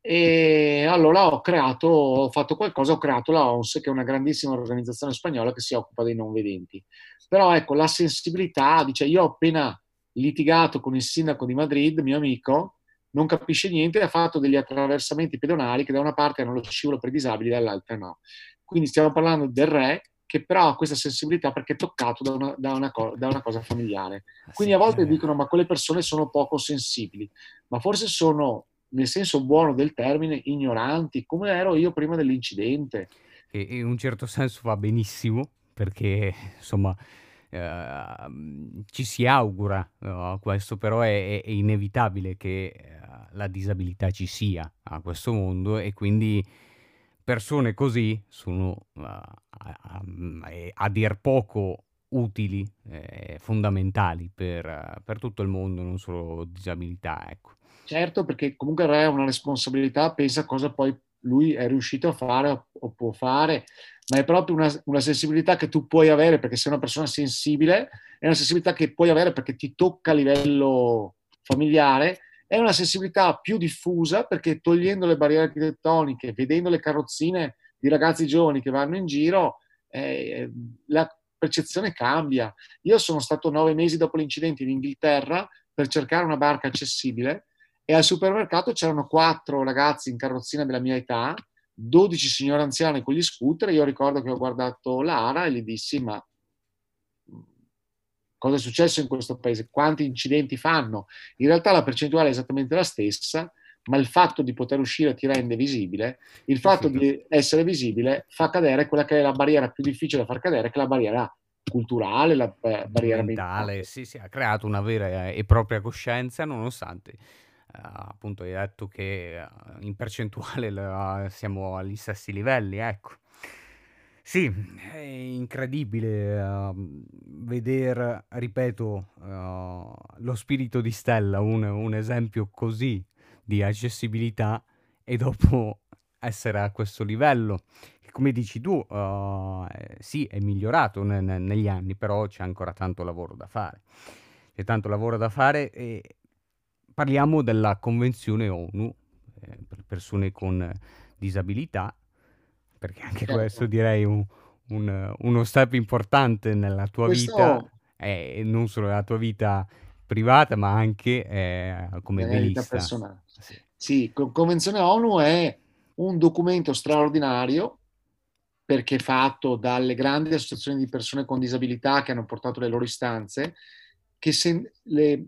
e allora ho creato, ho fatto qualcosa, ho creato la ONS, che è una grandissima organizzazione spagnola che si occupa dei non vedenti. Però ecco, la sensibilità, dice, io ho appena litigato con il sindaco di Madrid, mio amico, non capisce niente, ha fatto degli attraversamenti pedonali che da una parte hanno lo scivolo per i disabili, dall'altra no. Quindi stiamo parlando del re che però ha questa sensibilità perché è toccato da una, da una, co- da una cosa familiare. Quindi a volte dicono ma quelle persone sono poco sensibili, ma forse sono nel senso buono del termine, ignoranti, come ero io prima dell'incidente. E in un certo senso va benissimo, perché insomma uh, ci si augura uh, questo, però è, è inevitabile che uh, la disabilità ci sia a questo mondo e quindi persone così sono a, a, a dir poco utili, eh, fondamentali per, per, tutto il mondo, non solo disabilità. Ecco. Certo, perché comunque Re ha una responsabilità, pensa cosa poi lui è riuscito a fare o può fare, ma è proprio una, una, sensibilità che tu puoi avere perché sei una persona sensibile, è una sensibilità che puoi avere perché ti tocca a livello familiare, è una sensibilità più diffusa perché togliendo le barriere architettoniche, vedendo le carrozzine di ragazzi giovani che vanno in giro, eh, la percezione cambia. Io sono stato nove mesi dopo l'incidente in Inghilterra per cercare una barca accessibile e al supermercato c'erano quattro ragazzi in carrozzina della mia età, 12 signore anziane con gli scooter. Io ricordo che ho guardato Lara e gli dissi: Ma cosa è successo in questo paese? Quanti incidenti fanno? In realtà la percentuale è esattamente la stessa, ma il fatto di poter uscire ti rende visibile. Il fatto di essere visibile fa cadere quella che è la barriera più difficile da far cadere, che è la barriera culturale, la eh, barriera mentale. mentale. Sì, sì, ha creato una vera e propria coscienza, nonostante Uh, appunto hai detto che uh, in percentuale uh, siamo agli stessi livelli, ecco. Sì, è incredibile uh, vedere, ripeto, lo spirito di Stella, un, un, esempio così di accessibilità e dopo *laughs* essere a questo livello. Come dici tu, sì, è migliorato ne- ne- negli anni, però c'è ancora tanto lavoro da fare. C'è tanto lavoro da fare e parliamo della Convenzione ONU eh, per persone con disabilità, perché anche certo. questo direi un, un, uno step importante nella tua questo... vita, e non solo nella tua vita privata, ma anche eh, come nella velista. Vita personale. Sì. sì, Convenzione ONU è un documento straordinario perché fatto dalle grandi associazioni di persone con disabilità che hanno portato le loro istanze, che se, le,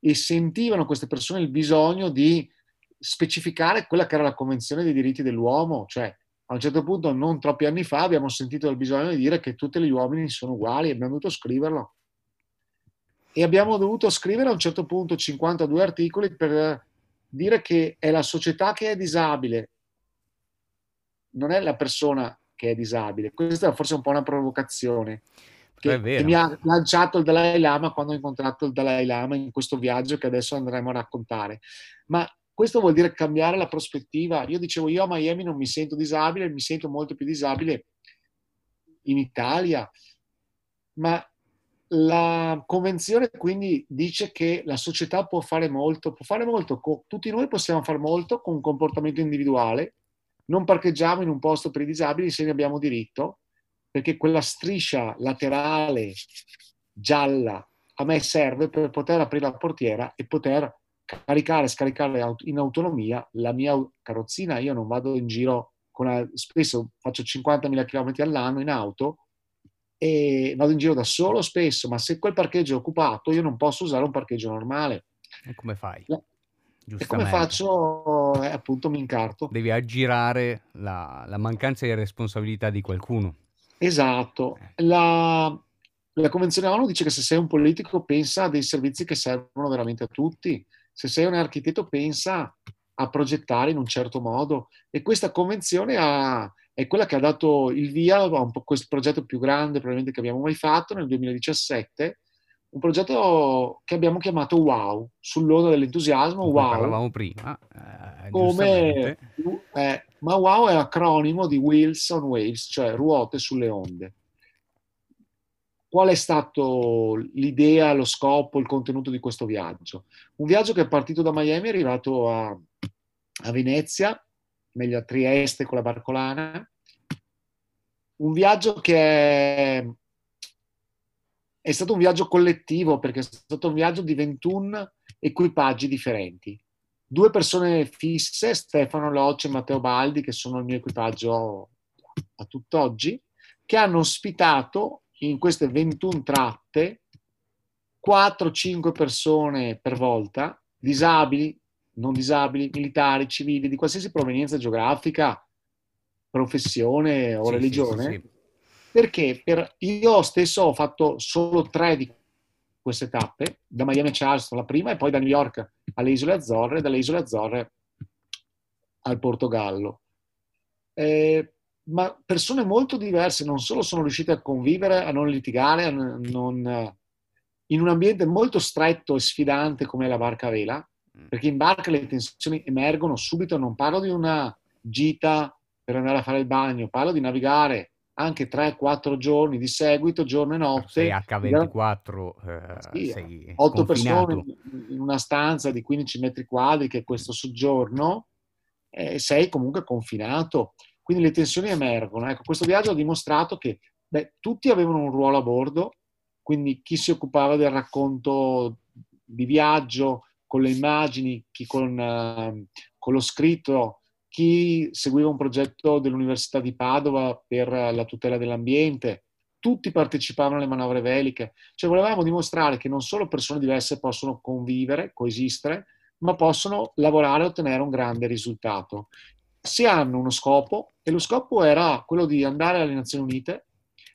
e sentivano queste persone il bisogno di specificare quella che era la Convenzione dei diritti dell'uomo, cioè a un certo punto, non troppi anni fa, abbiamo sentito il bisogno di dire che tutti gli uomini sono uguali e abbiamo dovuto scriverlo. E abbiamo dovuto scrivere a un certo punto 52 articoli per dire che è la società che è disabile, non è la persona che è disabile. Questa è forse un po' una provocazione che, che, mi ha lanciato il Dalai Lama quando ho incontrato il Dalai Lama in questo viaggio che adesso andremo a raccontare. Ma questo vuol dire cambiare la prospettiva. Io dicevo, io a Miami non mi sento disabile, mi sento molto più disabile in Italia, ma la convenzione quindi dice che la società può fare molto, può fare molto, tutti noi possiamo fare molto con un comportamento individuale, non parcheggiamo in un posto per i disabili se ne abbiamo diritto, perché quella striscia laterale gialla a me serve per poter aprire la portiera e poter caricare e scaricare in autonomia la mia carrozzina. Io non vado in giro con una, spesso faccio 50.000 km all'anno in auto e vado in giro da solo spesso, ma se quel parcheggio è occupato io non posso usare un parcheggio normale. E come fai? E come faccio? Eh, appunto mi incarto. Devi aggirare la, la mancanza di responsabilità di qualcuno. Esatto. La, la Convenzione ONU dice che se sei un politico pensa a dei servizi che servono veramente a tutti, se sei un architetto pensa a progettare in un certo modo e questa convenzione ha, è quella che ha dato il via a questo progetto più grande probabilmente che abbiamo mai fatto nel 2017, un progetto che abbiamo chiamato WOW, sull'onda dell'entusiasmo WOW. Parlavamo prima. Eh, come, eh, ma WOW è acronimo di Wheels on Waves, cioè ruote sulle onde. Qual è stato l'idea, lo scopo, il contenuto di questo viaggio? Un viaggio che è partito da Miami, è arrivato a, a Venezia, meglio a Trieste con la Barcolana. Un viaggio che è è stato un viaggio collettivo perché è stato un viaggio di 21 equipaggi differenti. Due persone fisse, Stefano Locce e Matteo Baldi, che sono il mio equipaggio a tutt'oggi, che hanno ospitato in queste 21 tratte 4-5 persone per volta, disabili, non disabili, militari, civili, di qualsiasi provenienza geografica, professione o Sì, religione, sì, sì, perché per- io stesso ho fatto solo tre di queste tappe, da Miami a Charleston la prima e poi da New York alle Isole Azzorre e dalle Isole Azzorre al Portogallo. Eh, ma persone molto diverse non solo sono riuscite a convivere, a non litigare, a non, non- in un ambiente molto stretto e sfidante come la barca a vela, perché in barca le tensioni emergono subito, non parlo di una gita per andare a fare il bagno, parlo di navigare anche 3-4 giorni di seguito, giorno e notte. Sei H24, eh, Sì, sei otto confinato. persone in una stanza di 15 metri quadri, che è questo soggiorno, eh, sei comunque confinato. Quindi le tensioni emergono. Ecco, questo viaggio ha dimostrato che beh, tutti avevano un ruolo a bordo, quindi chi si occupava del racconto di viaggio con le immagini, chi con, eh, con lo scritto, chi seguiva un progetto dell'Università di Padova per la tutela dell'ambiente, tutti partecipavano alle manovre veliche. Cioè volevamo dimostrare che non solo persone diverse possono convivere, coesistere, ma possono lavorare e ottenere un grande risultato. Se hanno uno scopo, e lo scopo era quello di andare alle Nazioni Unite,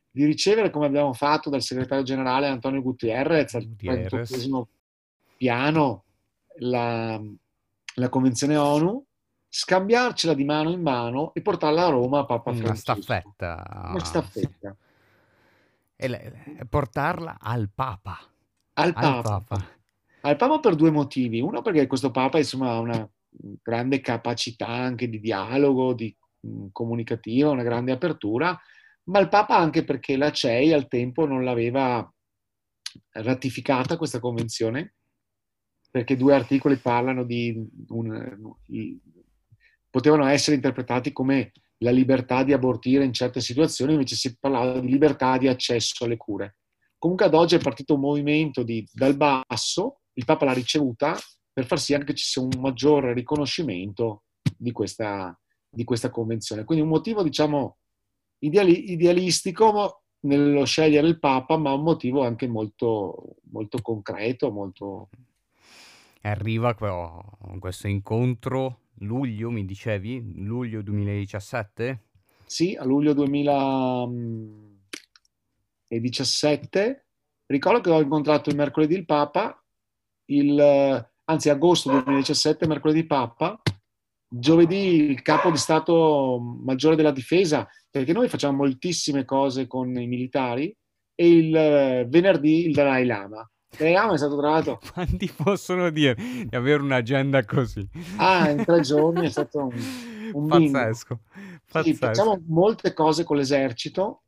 di ricevere, come abbiamo fatto dal segretario generale Antonio Gutierrez, al. 38 piano, la, la Convenzione ONU, scambiarcela di mano in mano e portarla a Roma a Papa Una Francesco. staffetta. Una staffetta. *laughs* E le- portarla al Papa. Al Al Papa. Papa. Al Papa per due motivi. Uno perché questo Papa insomma, ha una grande capacità anche di dialogo, di mh, comunicativa, una grande apertura, ma il Papa anche perché la CEI al tempo non l'aveva ratificata questa convenzione, perché due articoli parlano di un- i- potevano essere interpretati come la libertà di abortire in certe situazioni, invece si parlava di libertà di accesso alle cure. Comunque ad oggi è partito un movimento di, dal basso, il Papa l'ha ricevuta per far sì anche che ci sia un maggiore riconoscimento di questa, di questa convenzione. Quindi un motivo, diciamo, ideali- idealistico nello scegliere il Papa, ma un motivo anche molto, molto concreto, molto... Arriva que- questo incontro luglio, mi dicevi? Luglio 2017? Sì, a luglio 2017. Ricordo che ho incontrato il mercoledì il Papa, il, anzi agosto 2017, mercoledì Papa, giovedì il capo di Stato Maggiore della Difesa, perché noi facciamo moltissime cose con i militari, e il eh, venerdì il Dalai Lama. Il Dalai Lama è stato tra l'altro *laughs* Quanti possono dire di avere un'agenda così? Ah, in tre giorni è stato un, *laughs* un bingo. Pazzesco, Sì, pazzesco. facciamo molte cose con l'esercito.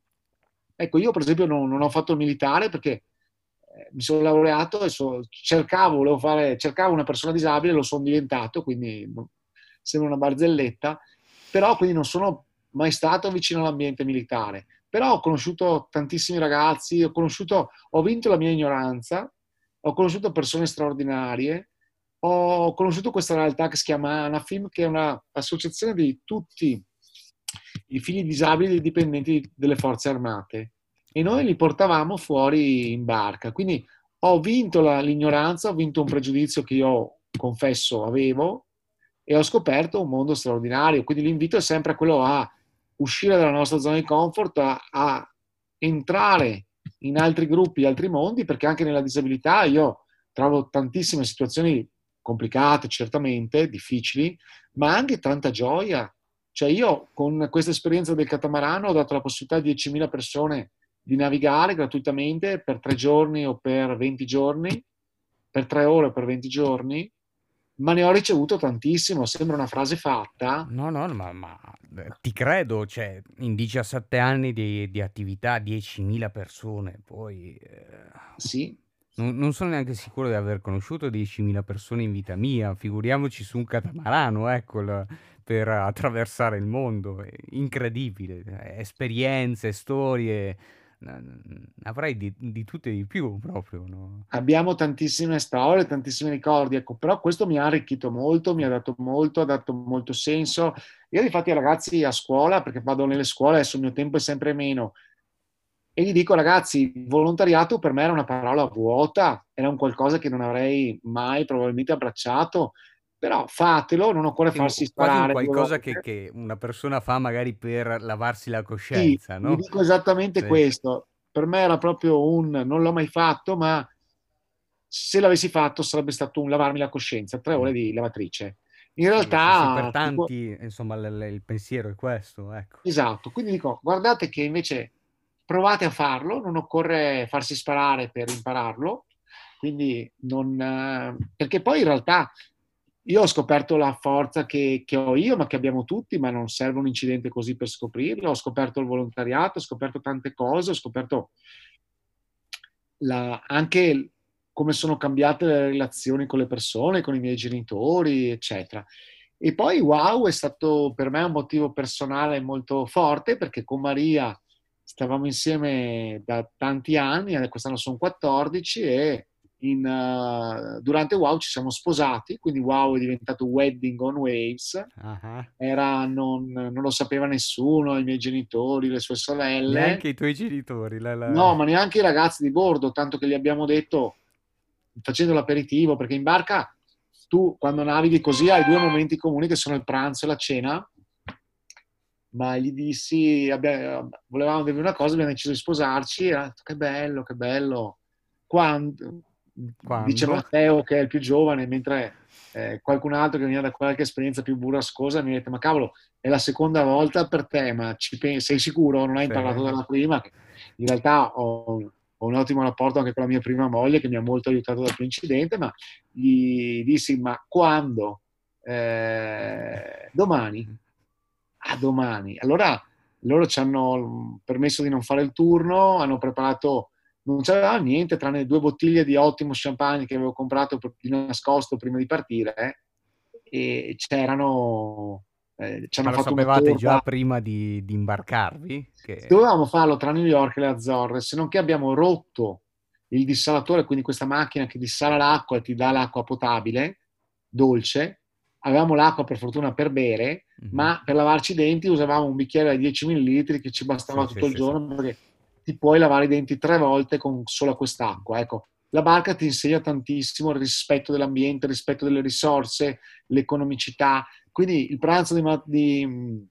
Ecco, io per esempio non, non ho fatto il militare perché mi sono laureato e so- cercavo, fare, cercavo una persona disabile, lo sono diventato, quindi non- sembra una barzelletta, però quindi non sono mai stato vicino all'ambiente militare. Però ho conosciuto tantissimi ragazzi, ho conosciuto, ho vinto la mia ignoranza, ho conosciuto persone straordinarie, ho conosciuto questa realtà che si chiama ANAFIM, che è un'associazione di tutti i figli disabili dipendenti delle forze armate e noi li portavamo fuori in barca. Quindi ho vinto la- l'ignoranza, ho vinto un pregiudizio che io confesso avevo e ho scoperto un mondo straordinario. Quindi l'invito è sempre quello a uscire dalla nostra zona di comfort, a, a entrare in altri gruppi, altri mondi, perché anche nella disabilità io trovo tantissime situazioni complicate, certamente, difficili, ma anche tanta gioia. Cioè io con questa esperienza del catamarano ho dato la possibilità a 10.000 persone di navigare gratuitamente per tre giorni o per 20 giorni, per tre ore o per 20 giorni, ma ne ho ricevuto tantissimo. Sembra una frase fatta, No, no, ma, ma, eh, ti credo, cioè, in 17 anni di, di attività, 10.000 persone, poi eh, sì, non, non sono neanche sicuro di aver conosciuto 10.000 persone in vita mia, figuriamoci su un catamarano, ecco, la- per attraversare il mondo, è incredibile, eh, esperienze, storie, avrei di, di tutte e di più proprio, no? abbiamo tantissime storie, tantissimi ricordi, ecco, però questo mi ha arricchito molto, mi ha dato molto, ha dato molto senso. Io infatti ai ragazzi a scuola, perché vado nelle scuole, adesso il mio tempo è sempre meno, e gli dico ragazzi, volontariato per me era una parola vuota, era un qualcosa che non avrei mai probabilmente abbracciato, Però fatelo, non occorre farsi sparare qualcosa che, che una persona fa magari per lavarsi la Sì, coscienza, vi no? dico esattamente Sì. questo. Per me era proprio un non l'ho mai fatto, ma se l'avessi fatto sarebbe stato un lavarmi la coscienza, tre ore di lavatrice. In Sì, sì, sì, per realtà, tipo, tanti, insomma, l- l- il pensiero è questo, ecco. esatto, quindi dico, guardate che invece provate a farlo, non occorre farsi sparare per impararlo, quindi non, eh, perché poi in realtà io ho scoperto la forza che, che ho io, ma che abbiamo tutti, ma non serve un incidente così per scoprirlo. Ho scoperto il volontariato, ho scoperto tante cose, ho scoperto la- anche come sono cambiate le relazioni con le persone, con i miei genitori, eccetera. E poi wow, è stato per me un motivo personale molto forte perché con Maria stavamo insieme da tanti anni, quest'anno sono 14 e in, eh, durante wow ci siamo sposati, quindi wow è diventato Wedding on Waves. Ah, Era, non, non lo sapeva nessuno, i miei genitori, le sue sorelle. Neanche i tuoi genitori. la- la- No, ma neanche i ragazzi di bordo, tanto che gli abbiamo detto, facendo l'aperitivo, perché in barca tu quando navighi così hai due momenti comuni che sono il pranzo e la cena, ma gli dissi, abbia- volevamo dirvi una cosa, abbiamo deciso di sposarci, e ha detto, che bello, che bello. Quando? Quando? Dice Matteo che è il più giovane, mentre eh, qualcun altro che veniva da qualche esperienza più burrascosa mi ha detto, ma cavolo, è la seconda volta per te, ma ci pen- sei sicuro? Non hai Sì. imparato dalla prima? In realtà ho, ho un ottimo rapporto anche con la mia prima moglie che mi ha molto aiutato dal incidente, ma gli dissi, ma quando? Eh, domani. A domani. Allora loro ci hanno permesso di non fare il turno, hanno preparato, non c'era niente tranne due bottiglie di ottimo champagne che avevo comprato di nascosto prima di partire eh, e c'erano, eh, ci hanno fatto sapevate già prima di, di imbarcarvi? Che... Dovevamo farlo tra New York e le Azzorre, se non che abbiamo rotto il dissalatore, quindi questa macchina che dissala l'acqua e ti dà l'acqua potabile, dolce. Avevamo l'acqua per fortuna per bere, Mhm. ma per lavarci i denti usavamo un bicchiere da 10 ml che ci bastava Sì, tutto sì, il sì, giorno perché ti puoi lavare i denti tre volte con solo quest'acqua. Ecco, la barca ti insegna tantissimo il rispetto dell'ambiente, il rispetto delle risorse, l'economicità. Quindi il pranzo di, di,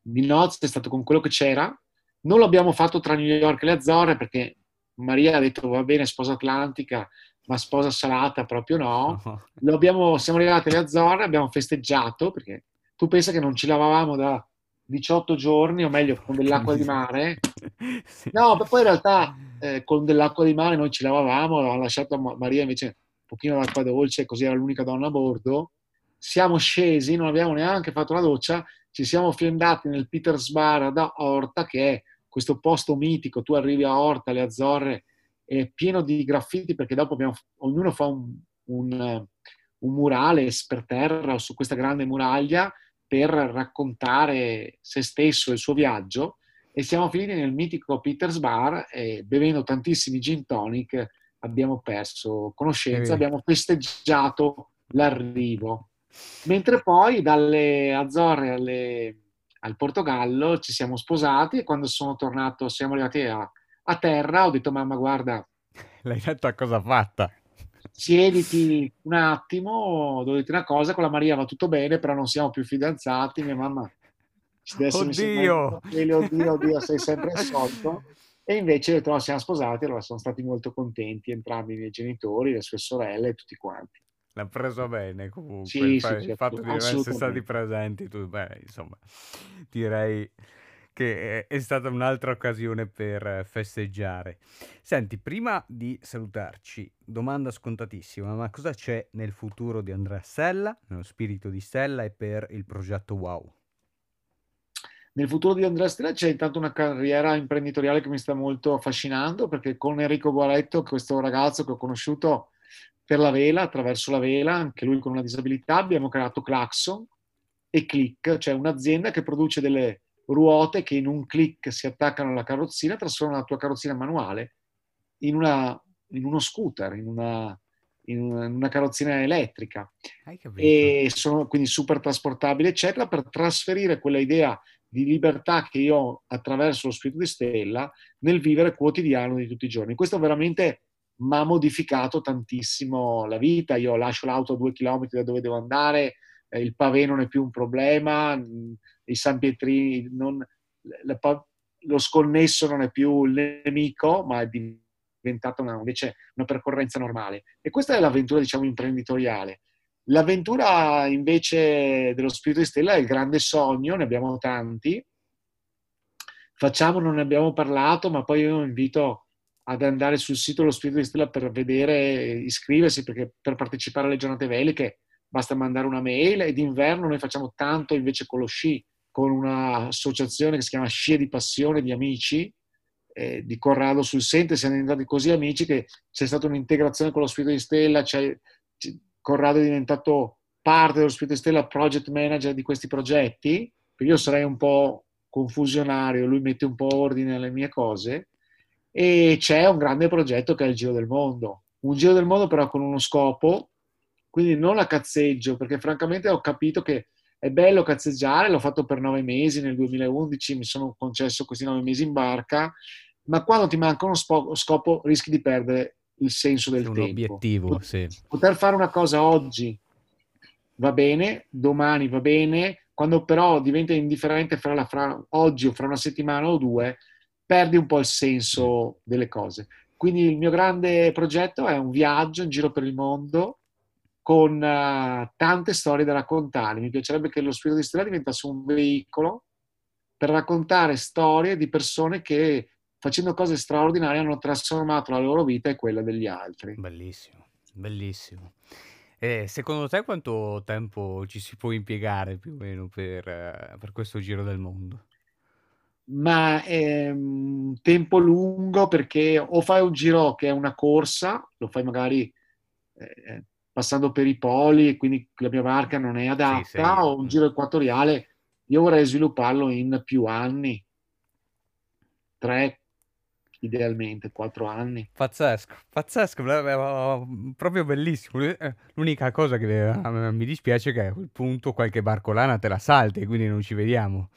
di nozze è stato con quello che c'era. Non l'abbiamo fatto tra New York e le Azzorre perché Maria ha detto va bene sposa atlantica, ma sposa salata proprio no. *laughs* Abbiamo- siamo arrivati alle Azzorre, abbiamo festeggiato perché tu pensa che non ci lavavamo da 18 giorni, o meglio con dell'acqua di mare. *laughs* Sì. No, poi in realtà eh, con dell'acqua di mare noi ci lavavamo, avevamo lasciato Ma- Maria invece un pochino d'acqua dolce, così era l'unica donna a bordo. Siamo scesi, non abbiamo neanche fatto la doccia, ci siamo fiondati nel Peters Bar da Orta, che è questo posto mitico. Tu arrivi a Orta, alle Azzorre, è pieno di graffiti perché dopo abbiamo- ognuno fa un, un, eh, un murale per terra su questa grande muraglia per raccontare se stesso e il suo viaggio e siamo finiti nel mitico Peters Bar e bevendo tantissimi gin tonic abbiamo perso conoscenza, Eh. abbiamo festeggiato l'arrivo. Mentre poi dalle Azzorre alle- al Portogallo ci siamo sposati e quando sono tornato, siamo arrivati a, a terra, ho detto mamma guarda, L'hai detto a cosa fatta? Siediti un attimo, devo dirti una cosa, con la Maria va tutto bene, però non siamo più fidanzati, mia mamma in Oddio! e le oddio, oddio, sei sempre il solito. E invece ho detto, no, siamo sposati, allora sono stati molto contenti entrambi i miei genitori, le sue sorelle e tutti quanti. L'ha preso bene comunque. Sì, il, sì, fa- sì, il fatto di essere stati presenti, tu, beh, insomma, direi che è, è stata un'altra occasione per eh, festeggiare. Senti, prima di salutarci, domanda scontatissima, ma cosa c'è nel futuro di Andrea Stella, nello spirito di Stella e per il progetto Wow? Nel futuro di Andrea Stella c'è intanto una carriera imprenditoriale che mi sta molto affascinando perché con Enrico Boaretto, questo ragazzo che ho conosciuto per la vela, attraverso la vela, anche lui con una disabilità, abbiamo creato Claxon e Click, cioè un'azienda che produce delle ruote che in un click si attaccano alla carrozzina, trasformano la tua carrozzina manuale in, una, in uno scooter, in una, in una, in una carrozzina elettrica e sono quindi super trasportabili, eccetera, per trasferire quella idea di libertà che io ho attraverso lo spirito di Stella nel vivere quotidiano di tutti i giorni. Questo veramente ma ha modificato tantissimo la vita. Io lascio l'auto a due chilometri da dove devo andare, eh, il pavé non è più un problema, mm, i San Pietrini, non, la, lo sconnesso non è più il nemico, ma è diventata una, invece una percorrenza normale. E questa è l'avventura, diciamo, imprenditoriale. L'avventura invece dello spirito di stella è il grande sogno, ne abbiamo tanti. Facciamo, non ne abbiamo parlato, ma poi io invito ad andare sul sito dello Spirito di Stella per vedere, iscriversi, perché per partecipare alle giornate veliche basta mandare una mail e d'inverno noi facciamo tanto invece con lo sci, con un'associazione che si chiama Scie di Passione di Amici, eh, di Corrado sul Sente, siamo diventati così amici che c'è stata un'integrazione con lo Spirito di Stella, c'è, Corrado è diventato parte dello Spirito di Stella, project manager di questi progetti, io sarei un po' confusionario, lui mette un po' ordine alle mie cose, e c'è un grande progetto che è il Giro del Mondo. Un Giro del Mondo però con uno scopo, quindi non la cazzeggio, perché francamente ho capito che è bello cazzeggiare, l'ho fatto per nove mesi nel 2011, mi sono concesso questi nove mesi in barca, ma quando ti manca uno scopo rischi di perdere il senso del un tempo. obiettivo, sì. Poter fare una cosa oggi va bene, domani va bene, quando però diventa indifferente fra, la, fra oggi o fra una settimana o due, perdi un po' il senso delle cose. Quindi il mio grande progetto è un viaggio in giro per il mondo con uh, tante storie da raccontare. Mi piacerebbe che lo Spirito di Stella diventasse un veicolo per raccontare storie di persone che facendo cose straordinarie hanno trasformato la loro vita e quella degli altri. Bellissimo, bellissimo. E secondo te quanto tempo ci si può impiegare più o meno per, uh, per questo giro del mondo? ma è un tempo lungo perché o fai un giro che è una corsa, lo fai magari eh, passando per i poli e quindi la mia barca non è adatta, sì, sì. o un giro equatoriale, io vorrei svilupparlo in più anni, tre, idealmente quattro anni. Pazzesco, pazzesco, proprio bellissimo. Eh, l'unica cosa che eh, mi dispiace è che a quel punto qualche barcolana te la salti, quindi non ci vediamo.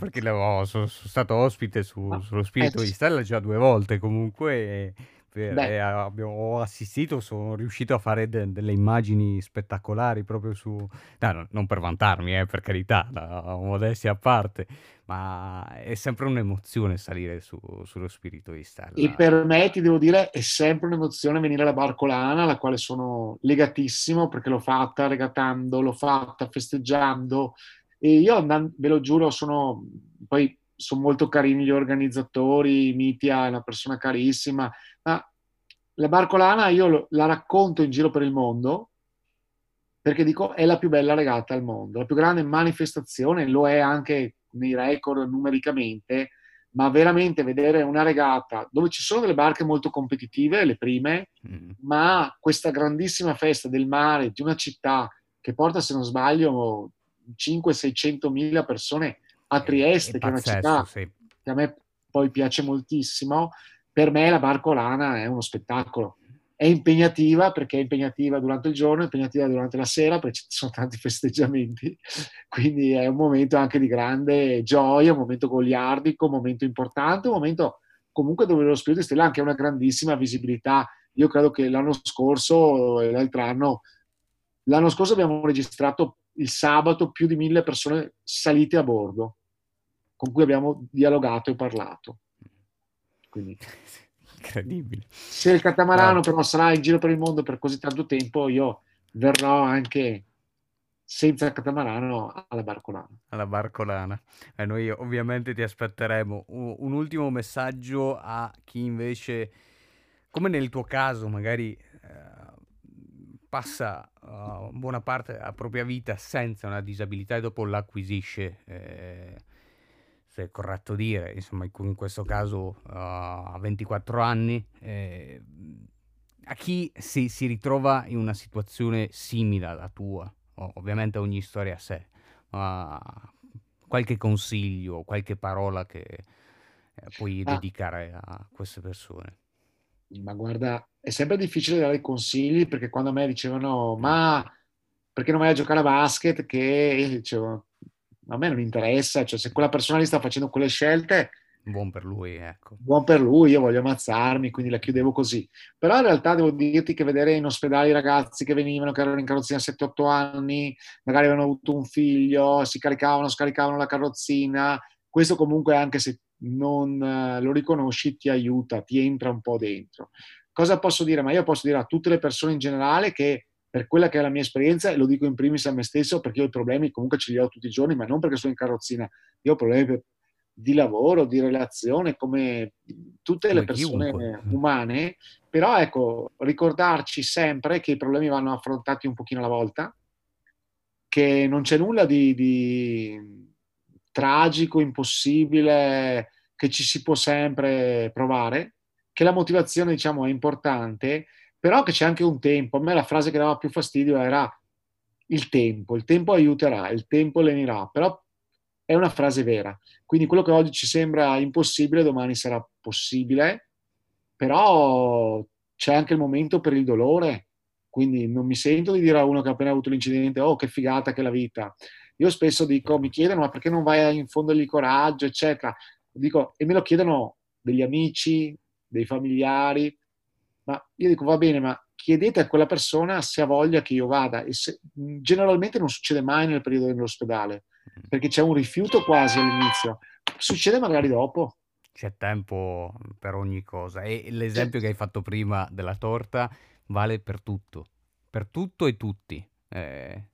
Perché sono, stato ospite su, sullo Spirito eh, di Stella già due volte comunque. E per, e abbiamo assistito, sono riuscito a fare de- delle immagini spettacolari proprio su... No, non per vantarmi, eh, per carità, la modestia a parte, ma è sempre un'emozione salire su, sullo spirito di Stella. E per me, ti devo dire, è sempre un'emozione venire alla Barcolana, alla quale sono legatissimo, perché l'ho fatta regatando, l'ho fatta festeggiando, e io, ve lo giuro, sono... Poi sono molto carini gli organizzatori, Mitia è una persona carissima, ma la Barcolana io la racconto in giro per il mondo perché dico è la più bella regata al mondo, la più grande manifestazione, lo è anche nei record numericamente, ma veramente vedere una regata dove ci sono delle barche molto competitive, le prime, mm. ma questa grandissima festa del mare di una città che porta, se non sbaglio, 500-600 mila persone a Trieste, che è una città sì. che a me poi piace moltissimo, per me la barcolana è uno spettacolo. È impegnativa perché è impegnativa durante il giorno, è impegnativa durante la sera perché ci sono tanti *laughs* festeggiamenti, quindi è un momento anche di grande gioia, un momento goliardico, un momento importante, un momento comunque dove lo Spirito Stella ha anche una grandissima visibilità. Io credo che l'anno scorso e l'altro anno, l'anno scorso abbiamo registrato il sabato più di mille persone salite a bordo, con cui abbiamo dialogato e parlato. Quindi, Incredibile. Se il catamarano no. però sarà in giro per il mondo per così tanto tempo, io verrò anche senza catamarano alla barcolana. Alla barcolana. E noi ovviamente ti aspetteremo. Un, un, ultimo messaggio a chi invece, come nel tuo caso, magari eh, passa uh, buona parte della propria vita senza una disabilità e dopo l'acquisisce. Eh, se è corretto dire, insomma in questo caso uh, a 24 anni, eh, a chi si, si, ritrova in una situazione simile alla tua, oh, ovviamente ogni storia a sé, ma qualche consiglio, qualche parola che eh, puoi ah. dedicare a queste persone? Ma guarda, è sempre difficile dare consigli perché quando a me dicevano ma perché non vai a giocare a basket che dicevo a me non interessa, cioè se quella persona lì sta facendo quelle scelte, Buon per lui, ecco. Buon per lui, io voglio ammazzarmi, quindi la chiudevo così. Però in realtà devo dirti che vedere in ospedale i ragazzi che venivano, che erano in carrozzina a 7-8 anni, magari avevano avuto un figlio, si caricavano, scaricavano la carrozzina, questo comunque anche se non eh, lo riconosci ti aiuta, ti entra un po' dentro. Cosa posso dire? Ma io posso dire a tutte le persone in generale che per quella che è la mia esperienza, e lo dico in primis a me stesso perché io i problemi comunque ce li ho tutti i giorni, ma non perché sono in carrozzina, io ho problemi di lavoro, di relazione, come tutte come le persone chiunque. *laughs* umane, però ecco, ricordarci sempre che i problemi vanno affrontati un pochino alla volta, che non c'è nulla di, di tragico, impossibile, che ci si può sempre provare, che la motivazione, diciamo, è importante, però che c'è anche un tempo. A me la frase che dava più fastidio era il tempo, il tempo aiuterà, il tempo lenirà, però è una frase vera. Quindi quello che oggi ci sembra impossibile, domani sarà possibile, però c'è anche il momento per il dolore. Quindi non mi sento di dire a uno che ha appena avuto l'incidente, oh che figata che è la vita. Io spesso dico, mi chiedono, ma perché non vai a infondergli coraggio, eccetera. Dico, e me lo chiedono degli amici, dei familiari, ma io dico, va bene, ma chiedete a quella persona se ha voglia che io vada. E se, generalmente non succede mai nel periodo dell'ospedale perché c'è un rifiuto quasi all'inizio. Succede magari dopo. C'è tempo per ogni cosa. E l'esempio c'è... che hai fatto prima della torta vale per tutto. Per tutto e tutti. Eh,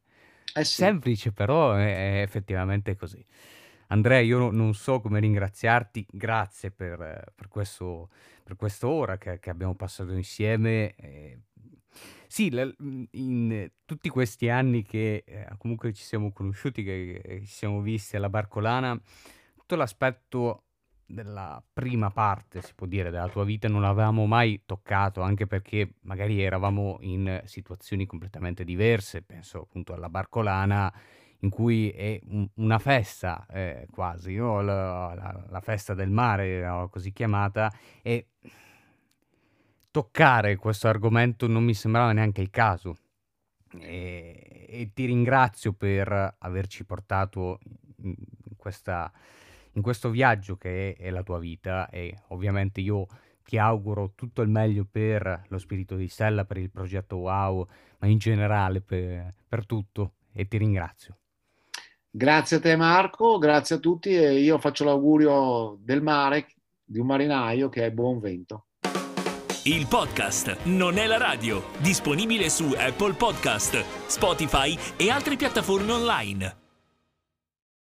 eh sì. Semplice, però è, è effettivamente così. Andrea, io non so come ringraziarti, grazie per, per, questo, per quest'ora che, che, abbiamo passato insieme. Eh, sì, in tutti questi anni che eh, comunque ci siamo conosciuti, che, che ci siamo visti alla Barcolana, tutto l'aspetto della prima parte, si può dire, della tua vita non l'avevamo mai toccato, anche perché magari eravamo in situazioni completamente diverse, penso appunto alla Barcolana, in cui è un- una festa eh, quasi, no? la, la- la festa del mare, così chiamata, e toccare questo argomento non mi sembrava neanche il caso. E, e ti ringrazio per averci portato in, questa, in questo viaggio che è, è, la tua vita e ovviamente io ti auguro tutto il meglio per lo spirito di Stella, per il progetto Wow, ma in generale per, per tutto e ti ringrazio. Grazie a te Marco, grazie a tutti e io faccio l'augurio del mare, di un marinaio che è buon vento. Il podcast non è la radio, disponibile su Apple Podcast, Spotify e altre piattaforme online.